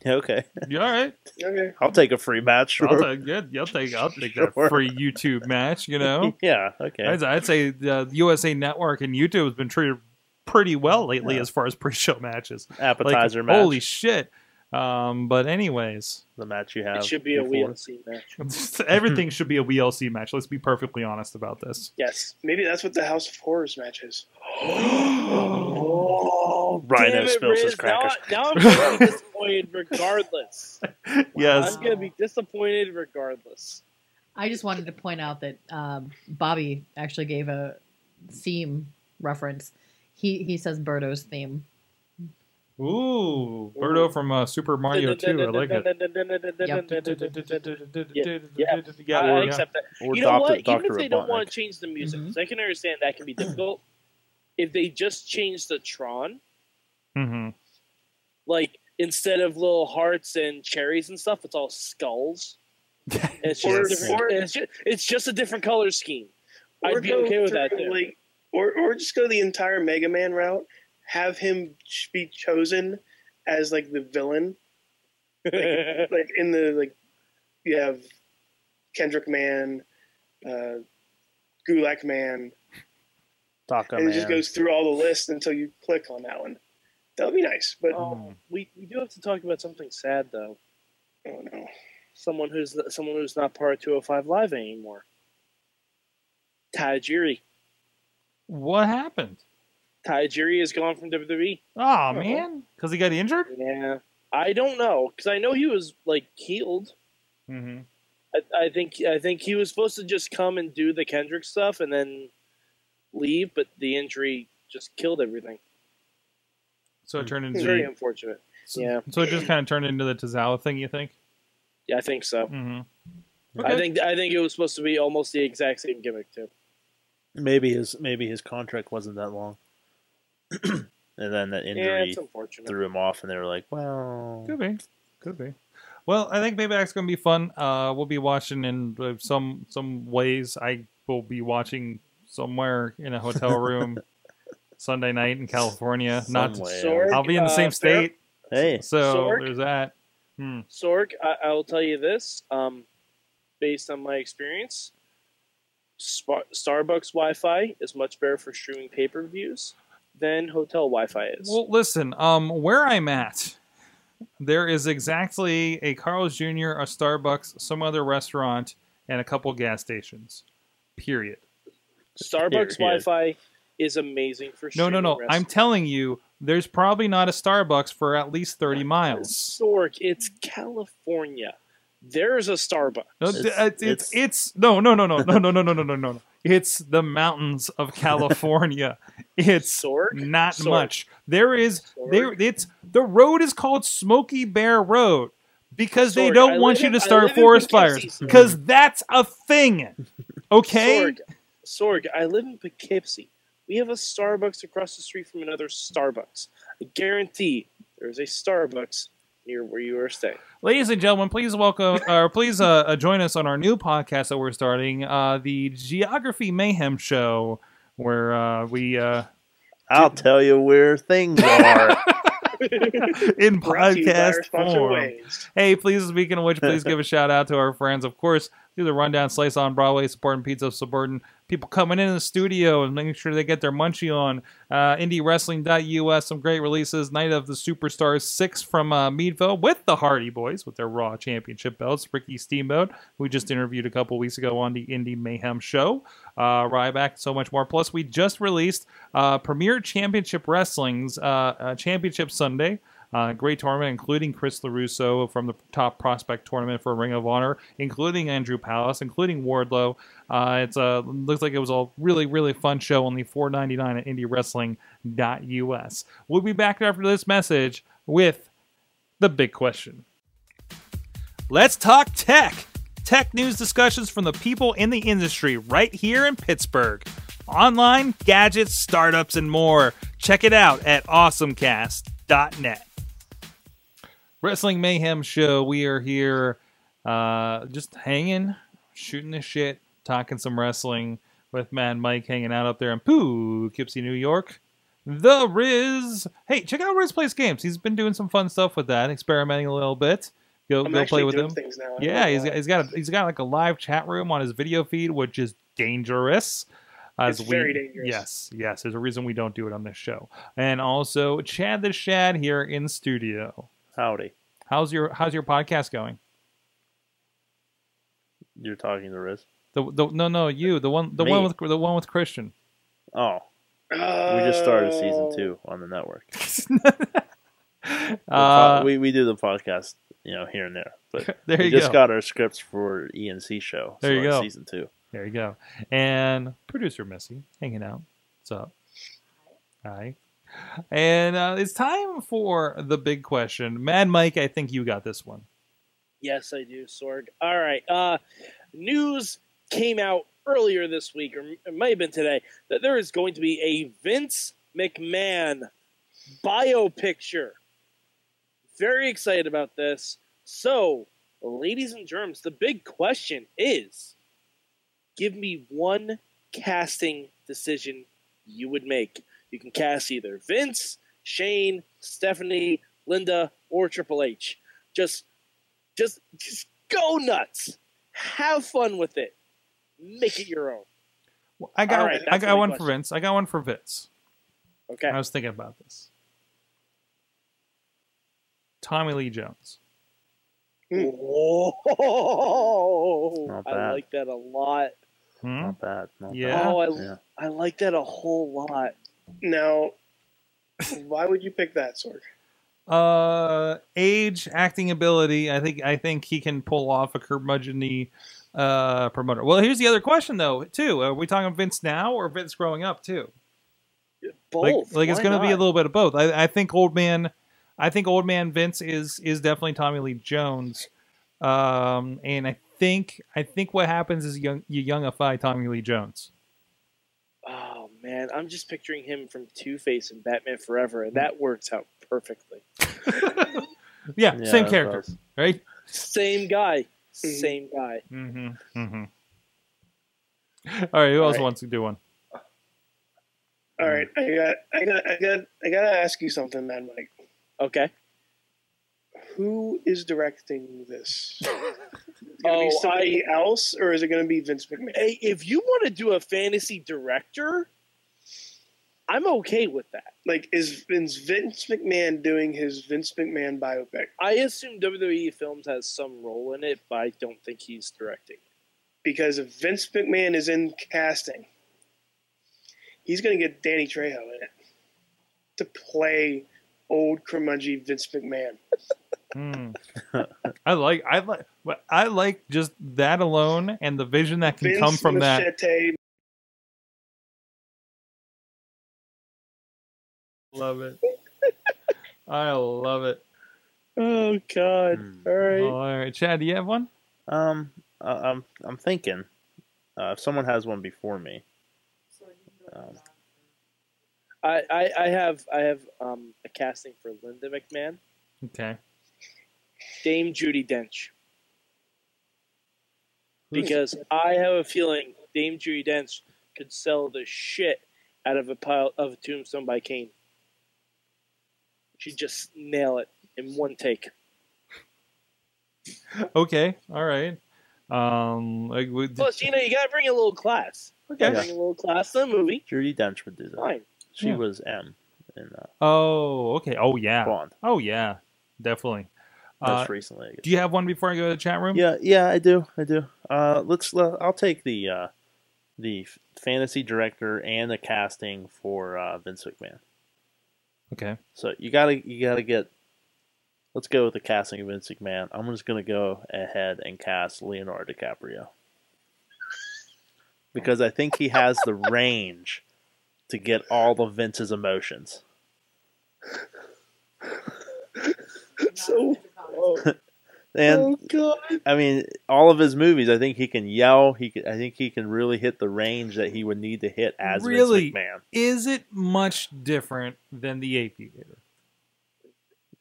okay, you all right? Okay. I'll take a free match. I'll Sure. take good. I'll take. I'll take Sure. that free YouTube match. You know, yeah, okay. I'd, I'd say the USA Network and YouTube has been treated pretty well lately Yeah. as far as pre-show matches. Like, Appetizer match. holy shit! Um, but anyways, the match you have. It should be a. WLC match. everything should be a WLC match. Let's be perfectly honest about this. Yes. Maybe that's what the House of Horrors match is. Oh, Rhino damn it, spills his Riz. Now, crackers. I- now I'm going to be disappointed regardless. Yes. I'm going to be disappointed regardless. I just wanted to point out that um, Bobby actually gave a theme reference. He he says Birdo's theme. Ooh, Birdo from uh, Super Mario 2. I like it. Yeah, Yeah, I, I accept that. You know what? Even if they don't want to change the music, Mhm. 'cause I can understand that can be difficult. if they just change the Tron, hmm like instead of little hearts and cherries and stuff, it's all skulls. It's just Or- a different. or- it's, just, it's just a different color scheme. Or I'd be go okay with that too. Like, or or just go the entire Mega Man route. Have him be chosen as like the villain. like in the like, you have Kendrick Man, uh, Gulak Man, Taco and Man. it just goes through all the lists until you click on that one. That would be nice, but oh, we we do have to talk about something sad though. oh no. Someone who's someone who's not part of 205 Live anymore. Tajiri. What happened? Tajiri is gone from WWE. Oh, man. Because he got injured? Yeah, I don't know because I know he was like healed. Mm-hmm. I, I think I think he was supposed to just come and do the Kendrick stuff and then leave, but the injury just killed everything. So it turned It's very unfortunate. So, yeah. so it just kind of turned into the Tozawa thing, you think? Yeah, I think so. Mm-hmm. I think I think it was supposed to be almost the exact same gimmick too. maybe his maybe his contract wasn't that long, and then that injury it's unfortunate. threw him off, and they were like, "Well, Could be. Could be. Well, I think Payback's going to be fun. Uh, we'll be watching in uh, some some ways. I will be watching somewhere in a hotel room Sunday night in California. Not somewhere." Sorg, I'll be in the uh, same state, Hey, so Sorg? there's that. Hmm. Sorg, I, I will tell you this, um, based on my experience, Spa- Starbucks Wi-Fi is much better for streaming pay-per-views than hotel Wi-Fi is. Well, listen. Um, where I'm at, there is exactly a Carl's Jr., a Starbucks, some other restaurant, and a couple gas stations. Period. Starbucks Here, here. Wi-Fi is amazing for sure. No, no, streaming no. I'm telling you, there's probably not a Starbucks for at least 30 miles. Sorg, it's California. There's a Starbucks. No, It's- uh, it's, it's, it's- no, no, no, no, no, no, no, no, no, no, no. It's the mountains of California. It's Sorg? not Sorg. much. There is Sorg? there. It's the road is called Smoky Bear Road because they don't I want you in- to start forest fires because that's a thing. Okay. Sorg, Sorg, I live in Poughkeepsie. We have a Starbucks across the street from another Starbucks. I guarantee there's a Starbucks near where you are staying. Ladies and gentlemen, please welcome, or please uh, uh, join us on our new podcast that we're starting, uh, the Geography Mayhem Show, where uh, we uh, I'll tell you where things are. in Brought to you by our podcast form. Waze. Hey, please, speaking of which, please give a shout out to our friends. Of course, do the rundown slice on Broadway, supporting pizza, supporting people coming in the studio and making sure they get their munchie on. Uh, IndieWrestling.us, some great releases. Night of the Superstars 6 from uh, Meadville with the Hardy Boys with their Raw Championship belts. Ricky Steamboat, we just interviewed a couple weeks ago on the Indie Mayhem show. Uh, Ryback, so much more. Plus, we just released uh, Premier Championship Wrestling's uh, uh, Championship Sunday. Uh, great tournament, including Chris LaRusso from the top prospect tournament for Ring of Honor, including Andrew Palace, including Wardlow. Uh, it's a looks like it was a really really fun show. Only four ninety nine at IndieWrestling.us. We'll be back after this message with the big question. Let's talk tech. Tech news discussions from the people in the industry right here in Pittsburgh. Online, gadgets, startups, and more. Check it out at awesomecast.net. Wrestling Mayhem Show. We are here uh, just hanging, shooting the shit, talking some wrestling with Mad Mike hanging out up there in Poughkeepsie, New York. The Riz. Hey, check out Riz Plays Games. He's been doing some fun stuff with that, experimenting a little bit. Go I'm go play with him. Yeah, he's got, he's got a, he's got like a live chat room on his video feed, which is dangerous. As It's we, very dangerous. Yes, yes. There's a reason we don't do it on this show. And also Chad the Shad here in studio. Howdy. How's your How's your podcast going? You're talking to Riz. The, the no no you the one the Me. one with the one with Christian. Oh, we Oh. just started season two on the network. uh, we we do the podcast, you know, here and there. But there we you just go. got our scripts for ENC show. There you go. Season two. There you go. And producer Missy hanging out. What's up? Hi. And uh, it's time for the big question. Mad Mike, I think you got this one. Yes, I do, Sorg. All right. Uh, news came out earlier this week, or it might have been today, that there is going to be a Vince McMahon biopicture. Very excited about this. So, ladies and germs, the big question is give me one casting decision you would make. You can cast either Vince, Shane, Stephanie, Linda, or Triple H. Just just just go nuts. Have fun with it. Make it your own. I got All right, I got my one for. Vince. I got one for Vince. Okay. I was thinking about this. Tommy Lee Jones. Whoa! I like that a lot. Hmm? Not bad. Not Yeah. Oh, I, Yeah. I like that a whole lot. Now, why would you pick that, Sorg? Uh, age, acting ability. I think I think he can pull off a curmudgeony uh promoter. Well, here's the other question though. Too, are we talking Vince now or Vince growing up too? Both. Like, like it's going to be a little bit of both. I, I think old man, I think old man Vince is is definitely Tommy Lee Jones, um, and I think I think what happens is young you youngify Tommy Lee Jones. Man, I'm just picturing him from Two Face and Batman Forever, and that works out perfectly. Yeah, Yeah, same that character, does. right? Same guy. Mhm. Same guy. Mm-hmm. Mm-hmm. All right, who else All right. wants to do one? All right, I got, I got, I got, I got to ask you something, man, Mike. Okay. Who is directing this? Is it Oh, gonna be somebody else, or is it going to be Vince McMahon? Hey, if you want to do a fantasy director, I'm okay with that. Like, is Vince, Vince McMahon doing his Vince McMahon biopic? I assume WWE Films has some role in it, but I don't think he's directing. Because if Vince McMahon is in casting, he's going to get Danny Trejo in it to play old curmudgeon Vince McMahon. Hmm. I like I like but I like just that alone and the vision that can Vince come from that. I love it. I love it. Oh God! Hmm. All right. All right, Chad, do you have one? Um, uh, I'm I'm thinking uh, if someone has one before me. Um, I, I, I have I have um, a casting for Linda McMahon, Okay. Dame Judi Dench, because I have a feeling Dame Judi Dench could sell the shit out of a pile of a Tombstone by Kane. She'd just nail it in one take. Okay. All right. Um. Like, would- Plus, you know, you gotta bring a little class. okay. Bring a little class to the movie. Judi Dench would do that. Fine. She Yeah. was M in uh, Oh. Okay. Oh yeah. Bond Oh yeah. Definitely. most Uh, recently. I guess. do you have one before I go to the chat room? Yeah, yeah, I do. I do. Uh, let's. Uh, I'll take the uh, the fantasy director and the casting for uh, Vince McMahon. Okay. So you gotta you gotta get. Let's go with the casting of Vince McMahon. I'm just gonna go ahead and cast Leonardo DiCaprio because I think he has the range to get all of Vince's emotions. So, oh, And oh I mean, all of his movies, I think he can yell. He can, I think he can really hit the range that he would need to hit as Really? Vince McMahon. Is it much different than the Aviator?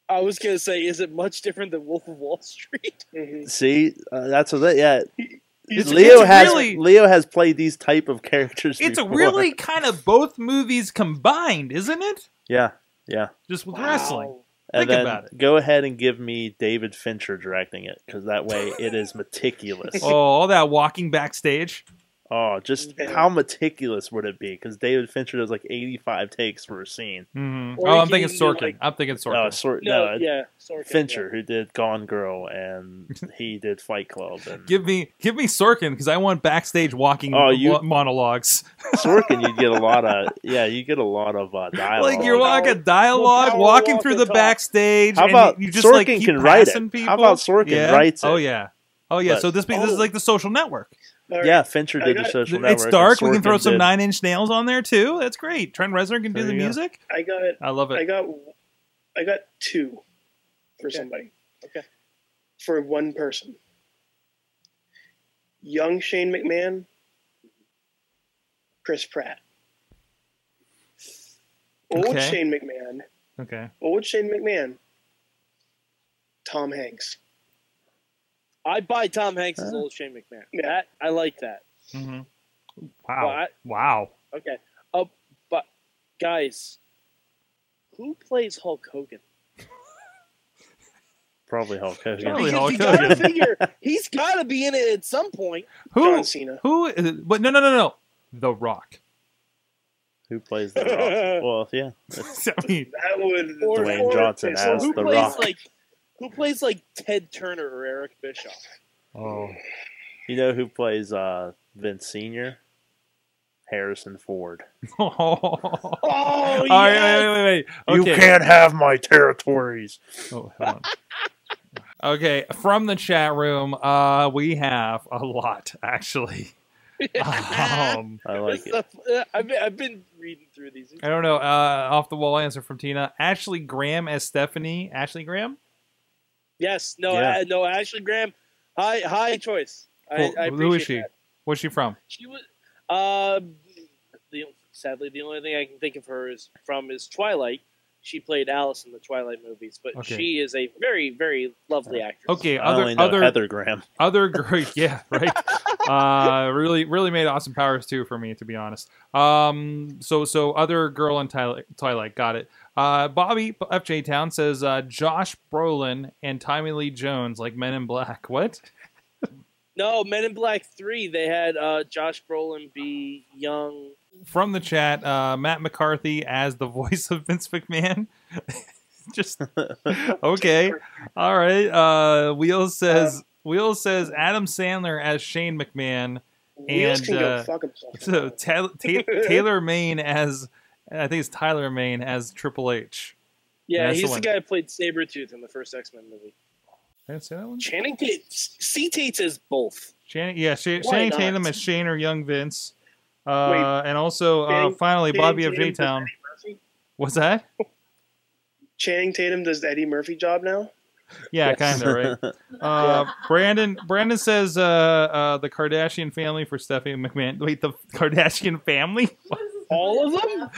I was gonna say, is it much different than Wolf of Wall Street? Mhm. See, uh, that's what. That, yeah, It's- Leo it's has really- Leo has played these type of characters. It's before. really kind of both movies combined, isn't it? yeah, yeah. Just with wrestling. And Think then about it. go ahead and give me David Fincher directing it because that way it is meticulous. Oh, all that walking backstage. Oh, just Yeah. how meticulous would it be? Because David Fincher does like eighty-five takes for a scene. hmm Oh, I'm thinking even do, Sorkin. like- I'm thinking No, Sorkin. sort No, no, yeah, Sorkin, Fincher, who did Gone Girl, and he did Fight Club, and Give me, give me Sorkin because I want backstage walking Oh, you- mo- monologues. Sorkin, you get a lot of yeah, you get a lot of uh, dialogue. like you're Power- walking dialogue, power walking walk through and the talk. backstage. How and about you just Sorkin like keep can write it? People. How about Sorkin yeah? writes it? Oh yeah, oh yeah. But- so this this is Oh. like the Social Network. All right. yeah, Fincher did the got- Social Network. it's dark. We can throw some did- Nine Inch Nails on there too. That's great. Trent Reznor can do the you go. music. I got I love it. I it. got I got two for Okay. somebody. Okay. For one person. Young Shane McMahon, Chris Pratt. Old Okay. Shane McMahon, Okay. old Shane McMahon, Tom Hanks. I buy Tom Hanks as Huh? old Shane McMahon. Yeah. That I like that. hmm Wow. I- wow. Okay. Oh, but guys, who plays Hulk Hogan? Probably Hulk Hogan. Probably Because Hulk you gotta figure he's got to be in it at some point. Who? John Cena. Who? is- But no, no, no, no. The Rock. Who plays the Rock? well, yeah, it's I mean, That would Or- Dwayne or- Johnson so as who the plays Rock. like who plays like Ted Turner or Eric Bischoff? oh, You know who plays uh, Vince Senior? Harrison Ford. oh, Oh, All right, yes! wait, wait, wait, wait. Okay. You can't have my territories. Oh, hold on. okay, from the chat room, uh, we have a lot actually. Um, I like This it. stuff- uh, I've been, I've been reading through these. I don't know. Uh, off the wall answer from Tina. Ashley Graham as Stephanie. Ashley Graham. Yes, no, Yeah. uh, no. Ashley Graham, high high choice. I, Cool. I Who is she? that. Where's she from? She was. Uh, the sadly the only thing I can think of her is from is Twilight. She played Alice in the Twilight movies, but Okay. she is a very very lovely actress. Okay, I other only know other Heather Graham. other great yeah right uh really really made awesome powers too for me to be honest um so so other girl in twilight, twilight got it uh bobby fj town says uh josh brolin and tommy lee jones like men in black what No, Men in Black Three. They had uh, Josh Brolin be young. From the chat uh matt mccarthy as the voice of vince mcmahon just okay all right uh wheels says wheels says adam sandler as shane mcmahon Wheels and can go uh, fuck himself. so Ta- Ta- Taylor Maine as I think it's Tyler Mane as Triple H. Yeah, That's the he's the, one. guy who played Sabretooth in the first X Men movie. I Did I say that one? Channing Tate, C Tates is both. Shannon, yeah, Sh- Channing not? Tatum as Shane or Young Vince. Uh, and also, uh, finally, Channing Bobby of Tatum J Town. Eddie What's that? Channing Tatum does the Eddie Murphy job now. Yeah, Yes. kind of right. Uh, Brandon Brandon says uh, uh, the Kardashian family for Stephanie McMahon. Wait, the Kardashian family? All of them?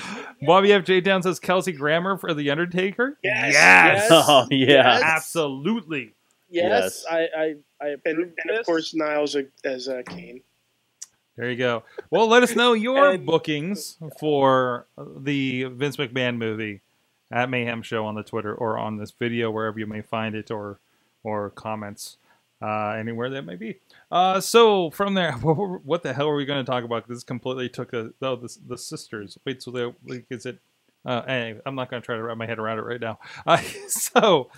Bobby F. J. Town says Kelsey Grammer for The Undertaker. Yes. Yes. oh yeah. Yes. Absolutely. Yes, Yes. I, I, I And, approve and of this. course Niles as uh, Kane. There you go. Well, let us know your And- bookings for the Vince McMahon movie at Mayhem Show on the Twitter or on this video wherever you may find it or or comments uh, anywhere that may be. Uh, so from there, what, the hell are we going to talk about? This completely took a oh the, the sisters. Wait, so they like is it? Uh, anyway, I'm not going to try to wrap my head around it right now. Uh, so,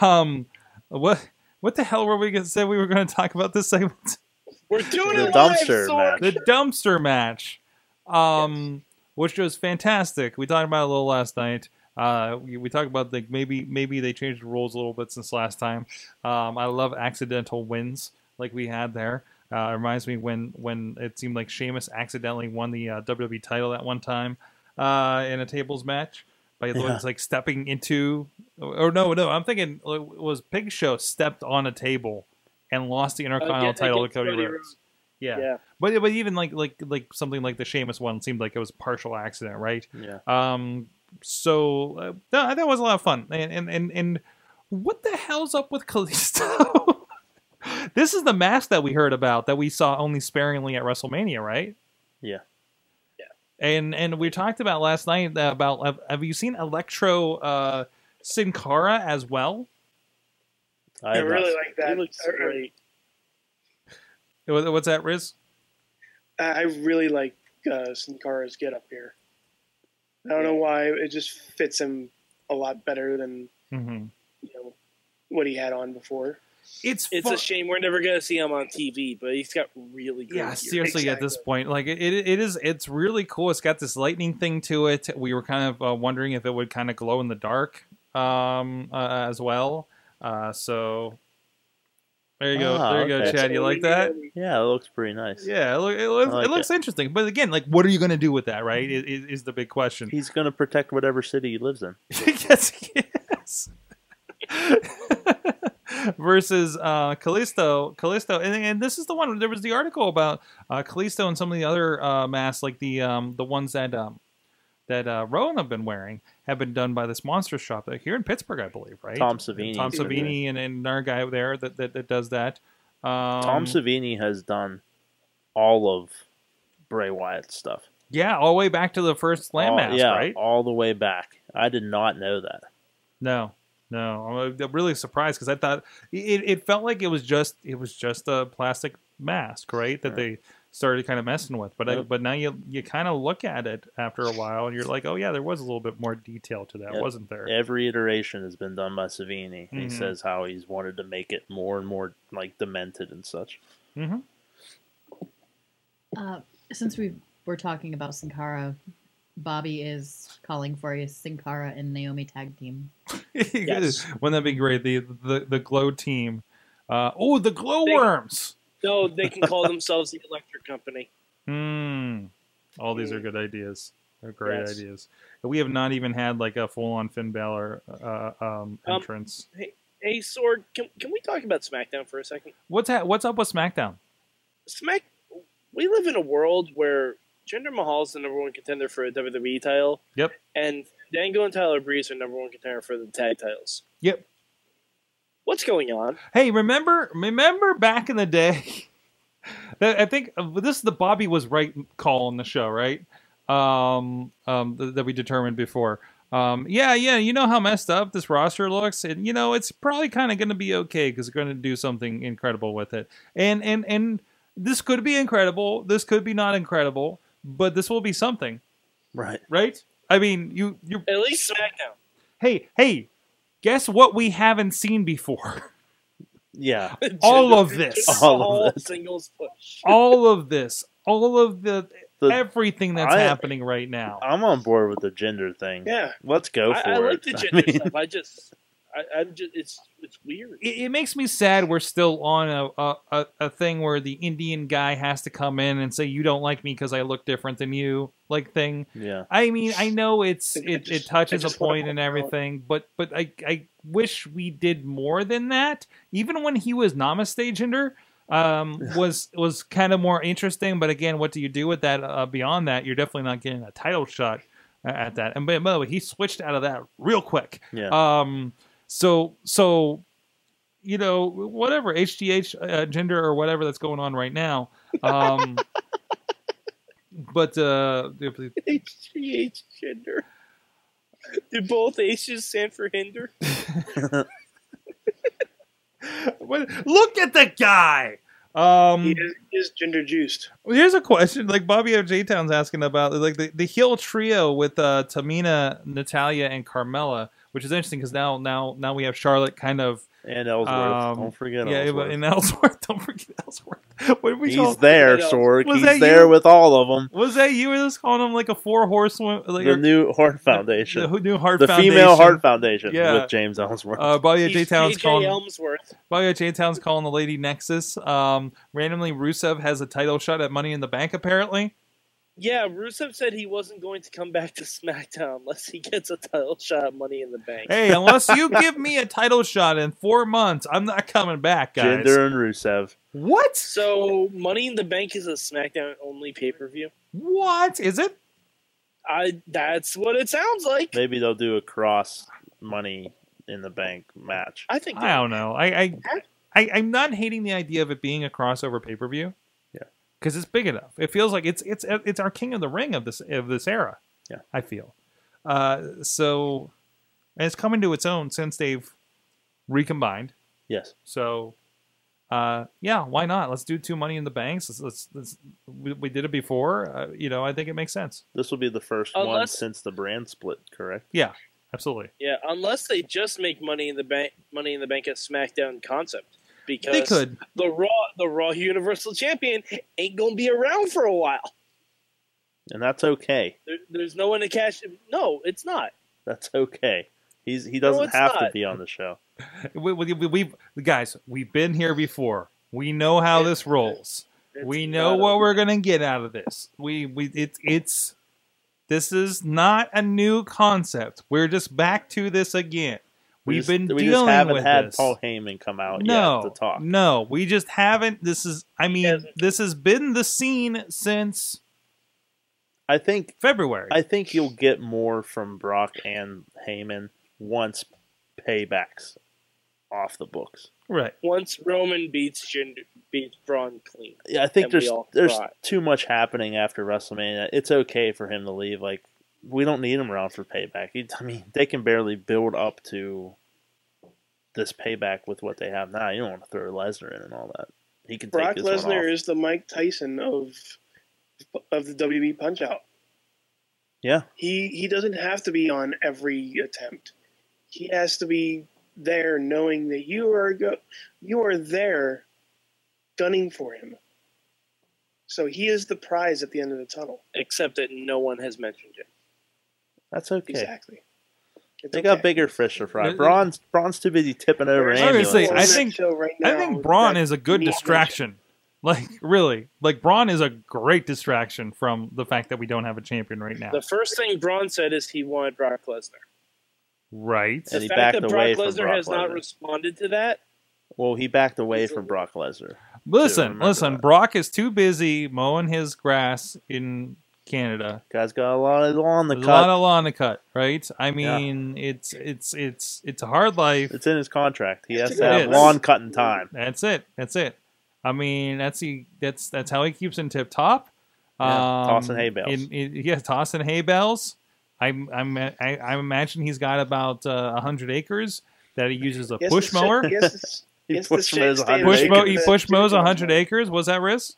um, what what the hell were we going to say we were going to talk about this segment? We're doing The it live, dumpster Sorg. the dumpster match, um, which was fantastic. We talked about it a little last night. Uh, we, we talked about like maybe maybe they changed the rules a little bit since last time. Um, I love accidental wins like we had there. Uh, it reminds me when when it seemed like Sheamus accidentally won the uh, WWE title at one time uh, in a tables match by Yeah. was like stepping into or no no I'm thinking it was Big Show stepped on a table and lost the Intercontinental Against- title to Cody Cody Rhodes. Rhodes. Yeah. Yeah. But but even like like like something like the Sheamus one seemed like it was a partial accident, right? Yeah. Um. So uh, that that was a lot of fun, and and and, and what the hell's up with Kalisto? this is the mask that we heard about that we saw only sparingly at WrestleMania, right? Yeah. Yeah. And and we talked about last night about have, have you seen Electro uh, Sin Cara as well? I I really like that. He looks I- I- great. What- What's that, Riz? I really like uh, Sin Cara's get up here. I don't know why it just fits him a lot better than Mm-hmm. you know what he had on before. It's It's fun- a shame we're never gonna see him on TV, but he's got really good. yeah gear. seriously at this point like it, it, it is it's really cool it's got this lightning thing to it we were kind of uh, wondering if it would kind of glow in the dark um uh, as well uh so there you go Ah, there you go chad you like that Yeah, it looks pretty nice. yeah it, look, it, looks, like it looks interesting but again like what are you going to do with that right is, is, is the big question He's gonna protect whatever city he lives in. yes, yes. Versus uh, Kalisto, Kalisto, and, and this is the one. There was the article about uh, Kalisto and some of the other uh, masks, like the um, the ones that um, that uh, Rowan have been wearing, have been done by this monster shop uh, here in Pittsburgh, I believe, right? Tom Savini. Tom Savini, and, and our guy there that, that, that does that. Um, Tom Savini has done all of Bray Wyatt stuff. yeah, all the way back to the first Slam All- mask, yeah, right? all the way back. I did not know that. No, no, I'm really surprised because I thought it, it felt like it was just it was just a plastic mask, right? That they started kind of messing with. But I, but now you you kind of look at it after a while and you're like, oh yeah, there was a little bit more detail to that, Yep. wasn't there? Every iteration has been done by Savini. He Mhm. says how he's wanted to make it more and more like demented and such. Mm-hmm. Uh, since we were talking about Sin Cara, Bobby is calling for a Sin Cara and Naomi tag team. Yes. Wouldn't that be great? The the the glow team. Uh, oh, the glowworms. No, they can call themselves the Electric Company. Hmm. All these are good ideas. They're great Yes. ideas. We have not even had like a full on Finn Balor uh, um, Um, entrance. Hey, Sorg, can, can we talk about SmackDown for a second? What's ha- What's up with SmackDown? Smack. We live in a world where Jinder Mahal is the number one contender for a WWE title. Yep. And Dango and Tyler Breeze are number one contender for the tag titles. Yep. What's going on? Hey, remember remember back in the day? I think uh, this is the Bobby was right call on the show, right? Um, um, th- that we determined before. Um, yeah, yeah, you know how messed up this roster looks, and you know it's probably kind of going to be okay because they're going to do something incredible with it. And and and this could be incredible. This could be not incredible, but this will be something, Right. right? I mean, you you At least SmackDown. hey hey, guess what we haven't seen before. Yeah, All of this. All of this. singles push. all of this, all of the, The- everything that's I- happening right now. I'm on board with the Jinder thing. Yeah, Let's go I, for I it. like the I Jinder mean, stuff. I just, I, I'm just, it's, it's weird. it, it makes me sad we're still on a, a, a, thing where the Indian guy has to come in and say you don't like me because I look different than you, like thing. Yeah, I mean, I know it's I it, just- it touches a point and point out- everything, but but I I wish we did more than that. Even when he was Namaste Jinder, um, was was kind of more interesting. But again, what do you do with that? Uh, beyond that, you're definitely not getting a title shot at that. And by, by the way, he switched out of that real quick. yeah. Um, so so you know whatever HGH uh, Jinder or whatever that's going on right now. Um, but uh, HGH Jinder. Do both H's stand for hinder? look at the guy. Um, he is, he is Jinder juiced. Here's a question like Bobby of Town's asking about like the, the heel trio with uh, Tamina, Natalya, and Carmella, which is interesting because now now now we have Charlotte kind of and Ellsworth. um, Don't forget yeah Ellsworth. in Ellsworth. Don't forget Ellsworth. What did we call? He's there, Ellsworth. Sorg. Was He's that there you? with all of them. Was that you? Were just calling him like a four horsewoman? Like The or- new Heart Foundation. the new Heart The Foundation. female Heart Foundation Yeah. with James Ellsworth. Uh, Bobby of J Town's JJ calling. Elmsworth. Bobby J Town's calling the lady Nexus. Um, randomly, Rusev has a title shot at Money in the Bank. Apparently, Yeah, Rusev said he wasn't going to come back to SmackDown unless he gets a title shot at Money in the Bank. hey, unless you give me a title shot in four months, I'm not coming back, guys. Jinder and Rusev. What? So Money in the Bank is a SmackDown only pay per view. What is it? I that's what it sounds like. Maybe they'll do a cross money in the bank match. I think I don't know. I, I, I I'm not hating the idea of it being a crossover pay per view. Yeah. because it's big enough. It feels like it's it's it's our King of the Ring of this of this era. Yeah. I feel. Uh, so, and it's coming to its own since they've recombined. Yes. So, uh, yeah, why not? Let's do two Money in the Banks. Let's, let's, let's we, we did it before. Uh, you know, I think it makes sense. This will be the first one since the brand split, correct? Yeah, absolutely. Yeah, unless they just make Money in the Bank Money in the Bank a SmackDown concept. Because They could. the Raw the Raw Universal Champion ain't gonna be around for a while. And that's okay. There, there's no one to cash. Him. No, it's not. That's okay. He's he doesn't it's have to be on the show. We, we, we, we've guys, we've been here before. We know how this rolls. It's we know what a- we're gonna get out of this. We we it's it's this is not a new concept. We're just back to this again. We We've just, been we dealing just haven't with had this. Paul Heyman come out no, yet to talk. no, we just haven't. This is, I mean, hasn't. this has been the scene since I think February. I think you'll get more from Brock and Heyman once paybacks off the books. right. Once Roman beats Jinder, beats Braun clean. Yeah, I think there's there's cry. too much happening after WrestleMania. It's okay for him to leave. Like we don't need him around for payback. He, I mean, they can barely build up to this payback with what they have now. You don't want to throw Lesnar in and all that. He can Brock take this one Lesnar is the Mike Tyson of of the WWE Punch Out. Yeah, He he doesn't have to be on every attempt. He has to be there, knowing that you are go, you are there, gunning for him. So he is the prize at the end of the tunnel. Except that no one has mentioned it. that's okay. Exactly. It's They got bigger fish to fry. Braun's Braun's too busy tipping over There's I was gonna ambulances. say, I think- right I think Braun is a good needs distraction. Like really, like Braun is a great distraction from the fact that we don't have a champion right now. The first thing Braun said is he wanted Brock Lesnar. Right. The And he fact backed that away Brock from Lesnar Brock has not responded to that. well, he backed away from Brock Lesnar. Listen, listen. that. Brock is too busy mowing his grass in Canada. Guy's got a lot of lawn to There's a lot of lawn to cut, right? I mean, it's it's it's it's a hard life. It's in his contract. He has to have is. lawn cutting time. That's it. That's it. I mean, that's he. That's that's how he keeps in tip top. Yeah, tossing hay bales. In, in, yeah, tossing hay bales. I'm I'm I, I imagine he's got about uh, hundred acres that he uses a He push mower. He has to, He he push mows stay 100 Push shape He push mows hundred acres. Was that risk?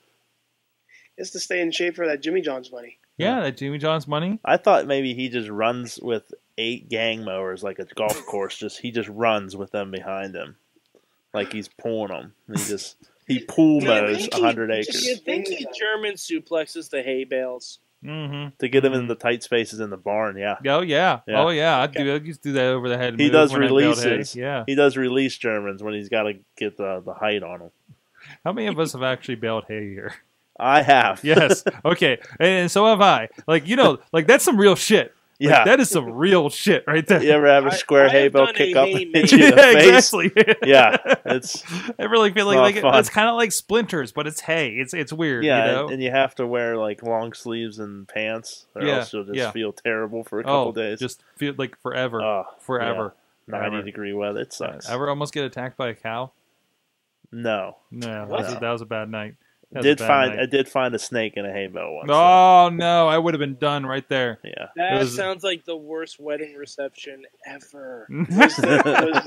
It's to stay in shape for that Jimmy John's money. Yeah, that Jimmy John's money. I thought maybe he just runs with eight gang mowers like a golf course. Just he just runs with them behind him. like he's pulling them. He just he pool Do you mows think he- hundred Do you acres think he German suplexes the hay bales? Mm-hmm. to get him in the tight spaces in the barn. Yeah, Oh yeah. Yeah. Oh yeah. I do. I used to do that over the head. He does when I bailed hay. releases. Yeah. he does release Germans when he's got to get the the height on them. How many of us have actually bailed hay here? I have. Yes. Okay. And so have I. Like you know, like that's some real shit. Like, yeah. that is some real shit right there. you ever have a square I hay have bale done kick up and hit you in the yeah, face? exactly. Yeah, it's I really feel like like fun. it's kind of like splinters, but it's hay. It's it's weird. yeah, You know? and, and you have to wear like long sleeves and pants, or Yeah, else you'll just yeah. feel terrible for a couple oh, days. just feel like forever, Oh, forever. ninety forever. degree weather. It sucks. Ever almost get attacked by a cow? No, No, that was, a, that was a bad night. That did a bad find I did find a snake in a hay bale once. Oh no, I would have been done right there. Yeah, That was- sounds like the worst wedding reception ever. Was, there, was,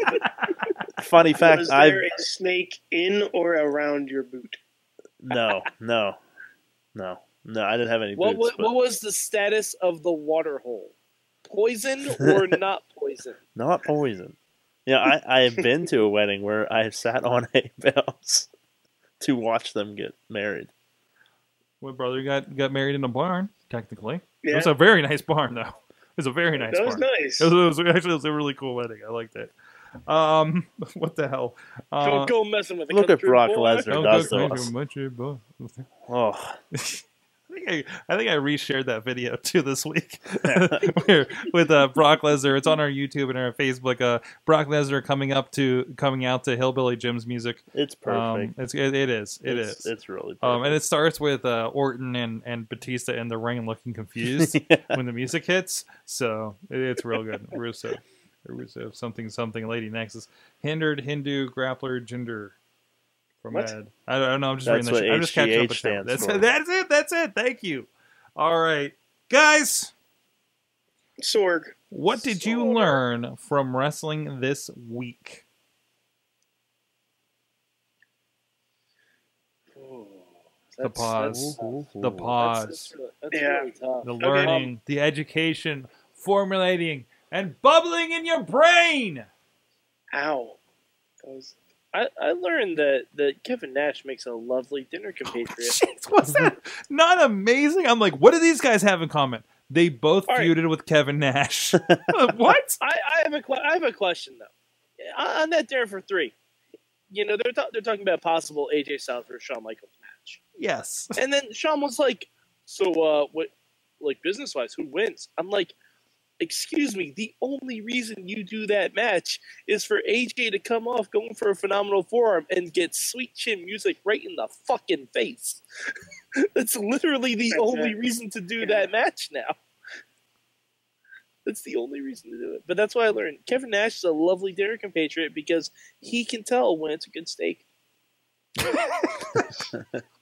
funny fact. was I there a snake in or around your boot? no no no no. I didn't have any What, boots. what, but what was the status of the water hole? Poison or not poison? not poison. Yeah, I I have been to a wedding where I have sat on hay bales to watch them get married. My brother got got married in a barn. Technically, it was a very nice barn, though. It was a very nice that was barn. nice. It was, it was actually it was a really cool wedding. I liked it. Um, what the hell? Uh, Don't go messing with the look at Brock boy. Lesnar. don't does go those. crazy much, eh, boy. Oh, I think I, I think I reshared that video too this week Where- with uh, Brock Lesnar. It's on our YouTube and our Facebook. Uh, Brock Lesnar coming up to coming out to Hillbilly Jim's music. it's Um, perfect. it's it, it is it it's, is. It's really perfect. Um, and it starts with uh, Orton and, and Batista in the ring looking confused Yeah. when the music hits. So it, it's real good. Rusev, Rusev, something something. Lady Nexus, hindered Hindu grappler Jinder. From What? Ed. I don't know. I'm just That's reading that. what shit. I'm just catching up. HGH with stands That's for. that's it. That's it. Thank you. All right, guys. Sorg. What did you learn from wrestling this week? Ooh, The that's- pause. that's- The pause. that's, really, that's Yeah. really tough. The Okay. learning, the education, formulating, and bubbling in your brain. Ow. That was I, I learned that, that Kevin Nash makes a lovely dinner compatriot. Jeez, was that not amazing? I'm like, what do these guys have in common? They both All right. feuded with Kevin Nash. what? I, I have a I have a question though. On that dinner for three, you know they're ta- they're talking about a possible AJ Styles versus Shawn Michaels match, Yes. and then Shawn was like, "So uh, what? Like business wise, who wins?" I'm like, "Excuse me, the only reason you do that match is for AJ to come off going for a phenomenal forearm and get sweet chin music right in the fucking face. That's literally the That's only it. reason to do Yeah. that match now." That's the only reason to do it. But that's why I learned Kevin Nash is a lovely dinner compatriot because he can tell when it's a good steak.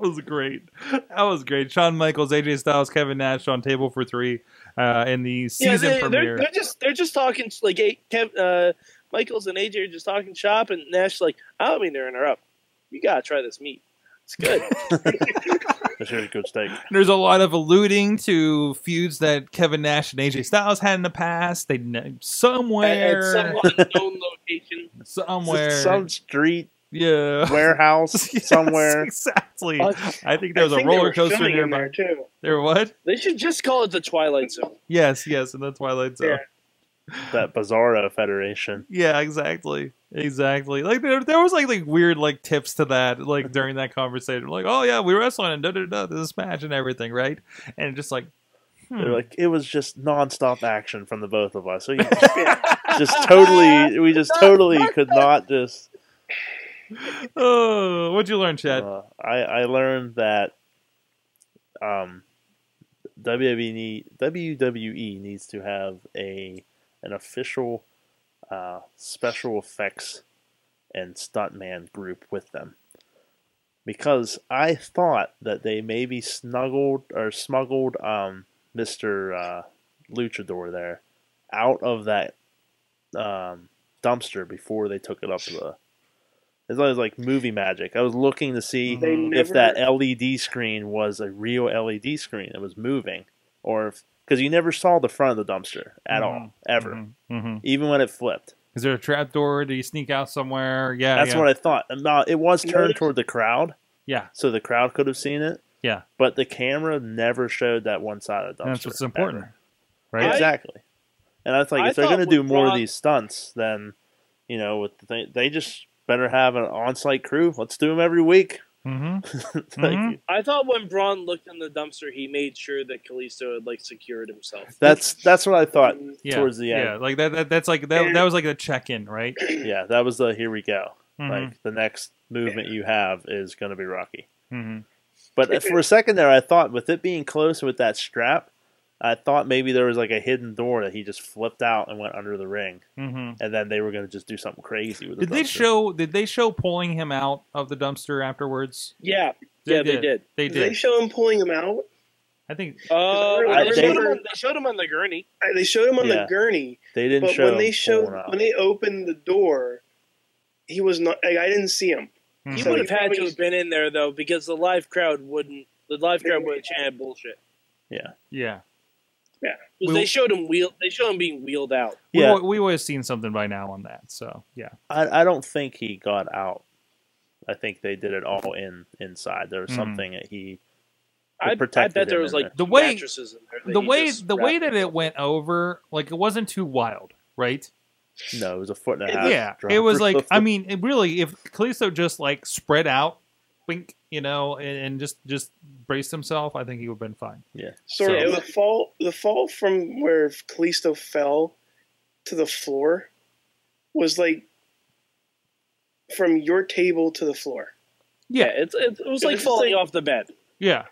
That was great. That was great. Shawn Michaels, AJ Styles, Kevin Nash on table for three uh, in the season yeah, they, premiere. They're, they're just they're just talking like hey, Kev, uh, Michaels and AJ are just talking shop, and Nash like I don't mean to interrupt. You gotta try this meat. It's good. That's really good steak. There's a lot of alluding to feuds that Kevin Nash and AJ Styles had in the past. They kn- at, somewhere, at some unknown location. somewhere, Some street yeah, warehouse Yes, somewhere. Exactly. Uh, I think there was I a think they roller coaster filming in there too. There what? They should just call it the Twilight Zone. Yes, yes, and the Twilight Zone. Yeah. That Bizarro Federation. Yeah, exactly, exactly. Like there, there was like like weird like tips to that like during that conversation. Like, oh yeah, we were wrestling and da da da this match and everything, right? And just like, hmm. They're like it was just nonstop action from the both of us. So you just, just totally, we just totally could not just. Oh, what'd you learn, Chad? Uh, I I learned that um, WWE need, WWE needs to have a an official uh, special effects and stuntman group with them because I thought that they maybe snuggled or smuggled um, Mister uh, Luchador there out of that um, dumpster before they took it up to the. It's always like movie magic. I was looking to see They if that LED screen was a real LED screen that was moving, or if because you never saw the front of the dumpster at all, ever, Mm-hmm. even when it flipped. Is there a trap door? Do you sneak out somewhere? Yeah, That's yeah. what I thought. No, it was turned toward the crowd, yeah, so the crowd could have seen it. yeah. But the camera never showed that one side of the dumpster. That's what's important, ever. right? Exactly. And I was like, I if they're going to do when more of these stunts, then you know, with the thing, they just better have an on-site crew. Let's do them every week. Mm-hmm. Like, Mhm. I thought when Braun looked in the dumpster, he made sure that Kalisto had like secured himself. That's that's what I thought Yeah, towards the end. yeah, end. like that, that. That's like that. That was like a check-in, right? Yeah, that was the here we go. Mhm. Like the next movement you have is going to be Rocky. Mhm. But for a second there, I thought with it being close with that strap, I thought maybe there was like a hidden door that he just flipped out and went under the ring, Mhm. and then they were going to just do something crazy with. The Did they show? Did they show pulling him out of the dumpster afterwards? Yeah, They yeah, they did. did. They Did they show him pulling him out? I think. Uh, I- they, they- showed him on, they showed him on the gurney. They showed him on Yeah. the gurney, They didn't but show when they showed pulling out. when they opened the door, he was not. Like, I didn't see him. Mhm. He So would have had to have been in there though, because the live crowd wouldn't. The live crowd would have chanted bullshit. yeah, Yeah. 'Cause We- they showed him wheel. They showed him being wheeled out. We, yeah. we would have seen something by now on that. So yeah. I, I don't think he got out. I think they did it all in inside. There was Mhm. something that he. I, I protected bet there was in like The way- mattresses in there. The way the way that it went over, like it wasn't too wild, right? No, it was a foot and a half. yeah, drop it was like I mean, it really, if Kalisto just like spread out, wink, you know, and, and just just braced himself, I think he would have been fine. So, So- the fall, the fall from where Kalisto fell to the floor was like from your table to the floor. Yeah, it's, it, it was It like was falling like- off the bed. Yeah,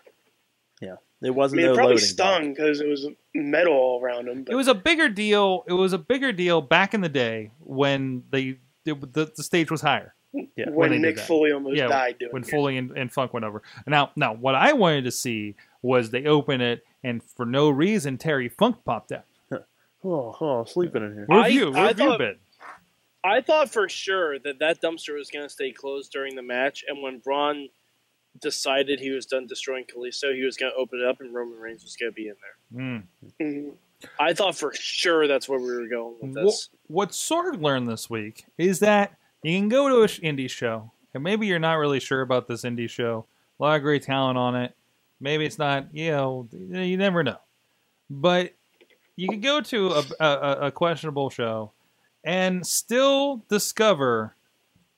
Yeah. it wasn't I mean, no it probably stung because it was metal all around him. But it was a bigger deal. It was a bigger deal back in the day when they the, the, the stage was higher. Yeah, when when Mick. Foley almost Yeah, died doing when it. Foley and, and Funk went over. Now, now, what I wanted to see was they open it, and for no reason, Terry Funk popped out. Oh, oh, sleeping in here. Where have you? Where I have you been? I thought for sure that that dumpster was going to stay closed during the match, and when Braun decided he was done destroying Kalisto, he was going to open it up, and Roman Reigns was going to be in there. Mm. I thought for sure that's where we were going with Wha- this. what Sorg learned this week is that you can go to an indie show, and maybe you're not really sure about this indie show. A lot of great talent on it. Maybe it's not, you know, you never know. But you can go to a, a, a questionable show and still discover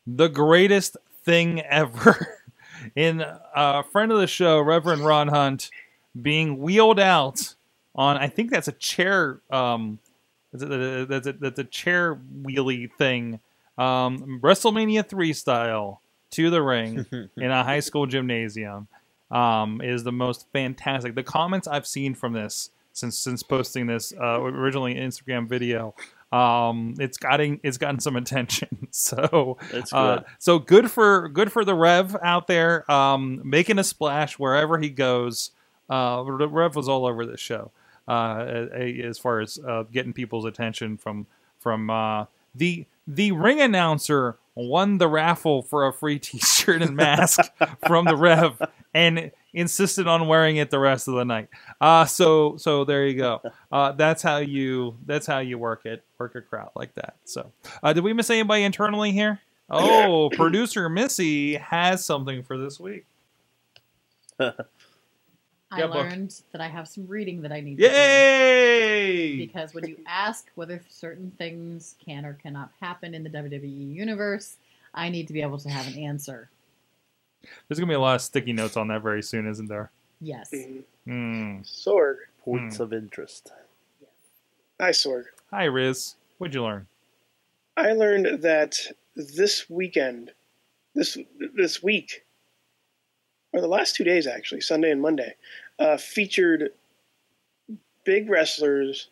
the greatest thing ever in a friend of the show, Reverend Ron Hunt, being wheeled out on, I think that's a chair. Um, that's a, that's a, that's a chair wheelie thing, um, WrestleMania three style to the ring in a high school gymnasium. Um, is the most fantastic. The comments I've seen from this since since posting this uh, originally Instagram video, um, it's gotten it's gotten some attention. so It's uh, good. so good for good for the Rev out there, um, making a splash wherever he goes. Uh, the Rev was all over this show uh, as far as uh, getting people's attention from from uh, the the ring announcer won the raffle for a free T-shirt and mask from the Rev and insisted on wearing it the rest of the night. Uh, so so there you go. Uh, that's how you that's how you work it work a crowd like that. So uh, did we miss anybody internally here? Oh, producer Missy has something for this week. I Yeah, book. learned that I have some reading that I need to do. Yay! Because when you ask whether certain things can or cannot happen in the WWE universe, I need to be able to have an answer. There's gonna be a lot of sticky notes on that very soon, isn't there? Yes. Mm. Sorg. Points Hmm. of interest. Hi, Sorg. Hi, Riz. What'd you learn? I learned that this weekend, this this week, or the last two days actually, Sunday and Monday, uh, featured big wrestlers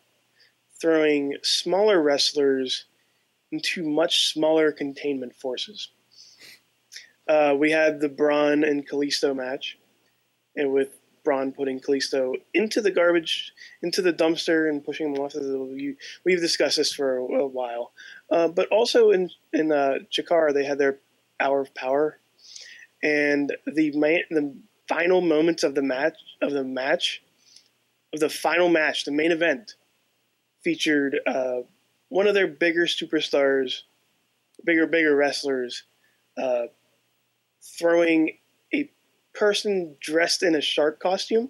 throwing smaller wrestlers into much smaller containment forces. Uh, we had the Braun and Kalisto match, and with Braun putting Kalisto into the garbage, into the dumpster, and pushing him off. The, we've discussed this for a, a while. Uh, but also in in uh, Chikara, they had their hour of power, and the the final moments of the match of the match of the final match, the main event, featured uh, one of their bigger superstars, bigger bigger wrestlers, uh, throwing a person dressed in a shark costume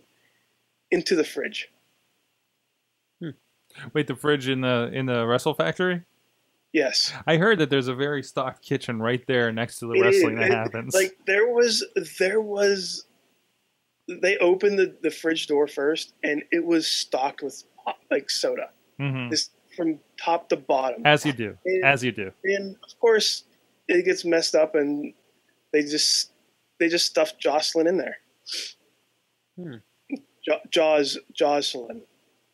into the fridge. Wait, the fridge in the in the Wrestle Factory. Yes, I heard that there's a very stocked kitchen right there next to the It- wrestling that it- happens. Like there was, there was. They opened the, the fridge door first, and it was stocked with like soda, Mhm. this from top to bottom. As you do, as you do. and of course, it gets messed up, and they just they just stuffed Jocelyn in there. Hmm. Jo- Jaws, Jocelyn,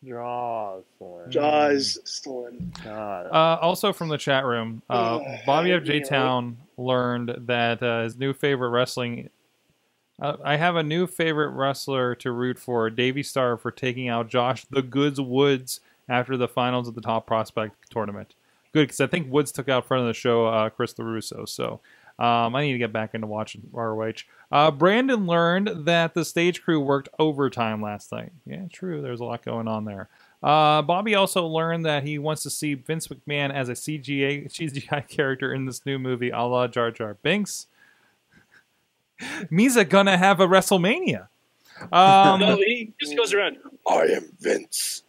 Jocelyn. Jocelyn. God. Uh, also from the chat room, uh, Ugh, Bobby you FJ Town learned that uh, his new favorite wrestling. Uh, I have a new favorite wrestler to root for, Davey Starr, for taking out Josh the Goods Woods after the finals of the Top Prospect tournament. Good, because I think Woods took out front of the show uh, Chris LaRusso. So um, I need to get back into watching ROH. Uh, Brandon learned that the stage crew worked overtime last night. Yeah, true. There's a lot going on there. Uh, Bobby also learned that he wants to see Vince McMahon as a CGA CGI character in this new movie, a la Jar Jar Binks. Misa gonna have a WrestleMania. Um, no, he just goes around. I am Vince.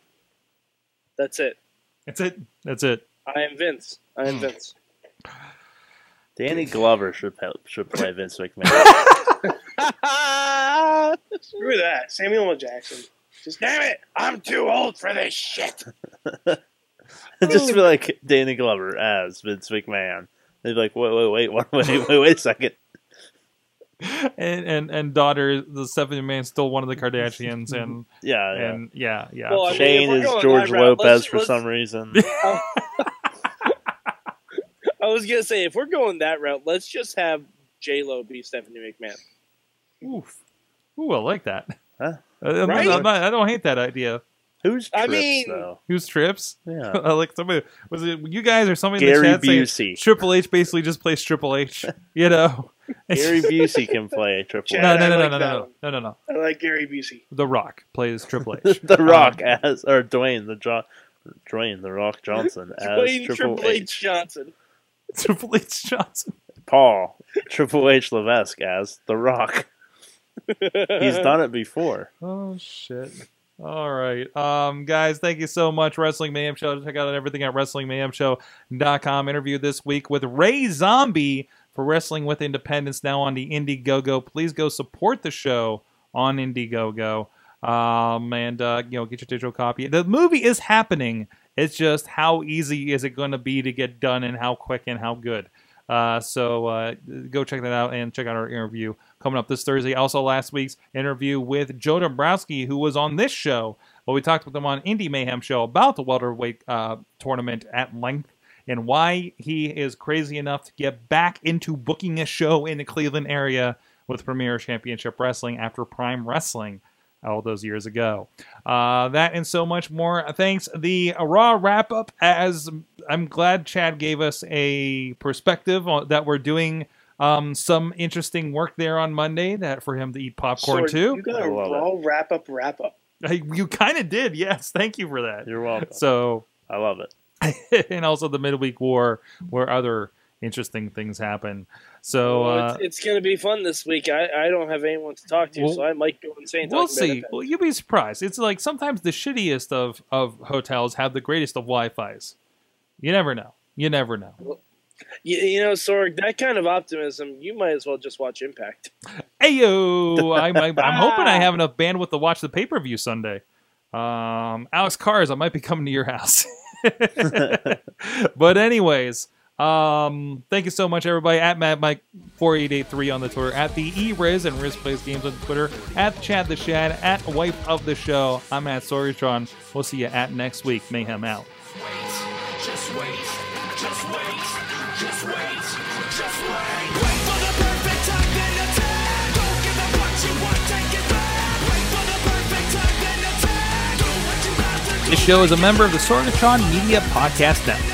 That's it. That's it. That's it. I am Vince. I Hmm. am Vince. Danny Glover should pe- should play Vince McMahon. Screw that, Samuel L. Jackson. Just Damn it! I'm too old for this shit. Just be like Danny Glover as Vince McMahon. They'd be like, wait, wait, wait, wait, wait, wait, wait a second. And and and daughter, the seventh man, still one of the Kardashians, and Yeah, yeah. and yeah, yeah. Well, I mean, Shane is George that route, Lopez let's- for let's- some reason. I was gonna say if we're going that route, let's just have J Lo be Stephanie McMahon. Oof. Ooh, I like that. Huh? Uh, I'm Right? not- I'm not- I don't hate that idea. Who's I mean- though? Who's trips? Yeah. I like somebody. Was it you guys or somebody in Gary the chat saying Busey. Triple H basically just plays Triple H? You know. Gary Busey can play Triple Chad, no, H. no, no, no, like no, that no, no, no, no. I like Gary Busey. The Rock plays Triple H. the Rock Um, as or Dwayne the jo- Dwayne the Rock Johnson as Dwayne Triple, Triple H. H. Johnson. Triple H Johnson. Paul Triple H Levesque as the Rock. He's done it before. Oh shit. All right. Um guys, thank you so much. Wrestling Mayhem Show. Check out everything at WrestlingMayhemShow.com. Interview this week with Ray Zombie for Wrestling with Independence now on the Indiegogo. Please go support the show on Indiegogo. Um and uh, you know, get your digital copy. The movie is happening. It's just how easy is it going to be to get done and how quick and how good. Uh, so uh, go check that out and check out our interview coming up this Thursday. Also, last week's interview with Joe Dombrowski, who was on this show. Well, we talked with him on Indie Mayhem show about the welterweight uh, tournament at length and why he is crazy enough to get back into booking a show in the Cleveland area with Premier Championship Wrestling after Prime Wrestling all those years ago. Uh, that and so much more. Thanks. The Raw wrap up, as I'm glad Chad gave us a perspective on, that we're doing um, some interesting work there on Monday that for him to eat popcorn Sword, too. You got I a love raw wrap up, wrap up. You kind of did, yes. Thank you for that. You're welcome. So, I love it. and also the midweek war where other interesting things happen. So Well, uh, it's, it's going to be fun this week. I, I don't have anyone to talk to, Well, so I might go insane. we'll talking about see. Well, you'll be surprised. It's like sometimes the shittiest of of hotels have the greatest of Wi-Fi's. You never know. You never know. You, you know, Sorg, that kind of optimism, you might as well just watch Impact. Ayo! I'm, I'm, I'm hoping I have enough bandwidth to watch the pay per view Sunday. Um, Alex Cars, I might be coming to your house. but anyways, um, thank you so much, everybody. At Matt Mike four eight eight three on the Twitter, at the E Riz and Riz Plays Games on Twitter, at Chad the Shad, at Wife of the Show. I'm at Sorgatron. We'll see you at next week. Mayhem out. This show is a member of the Sorgatron Media Podcast Network.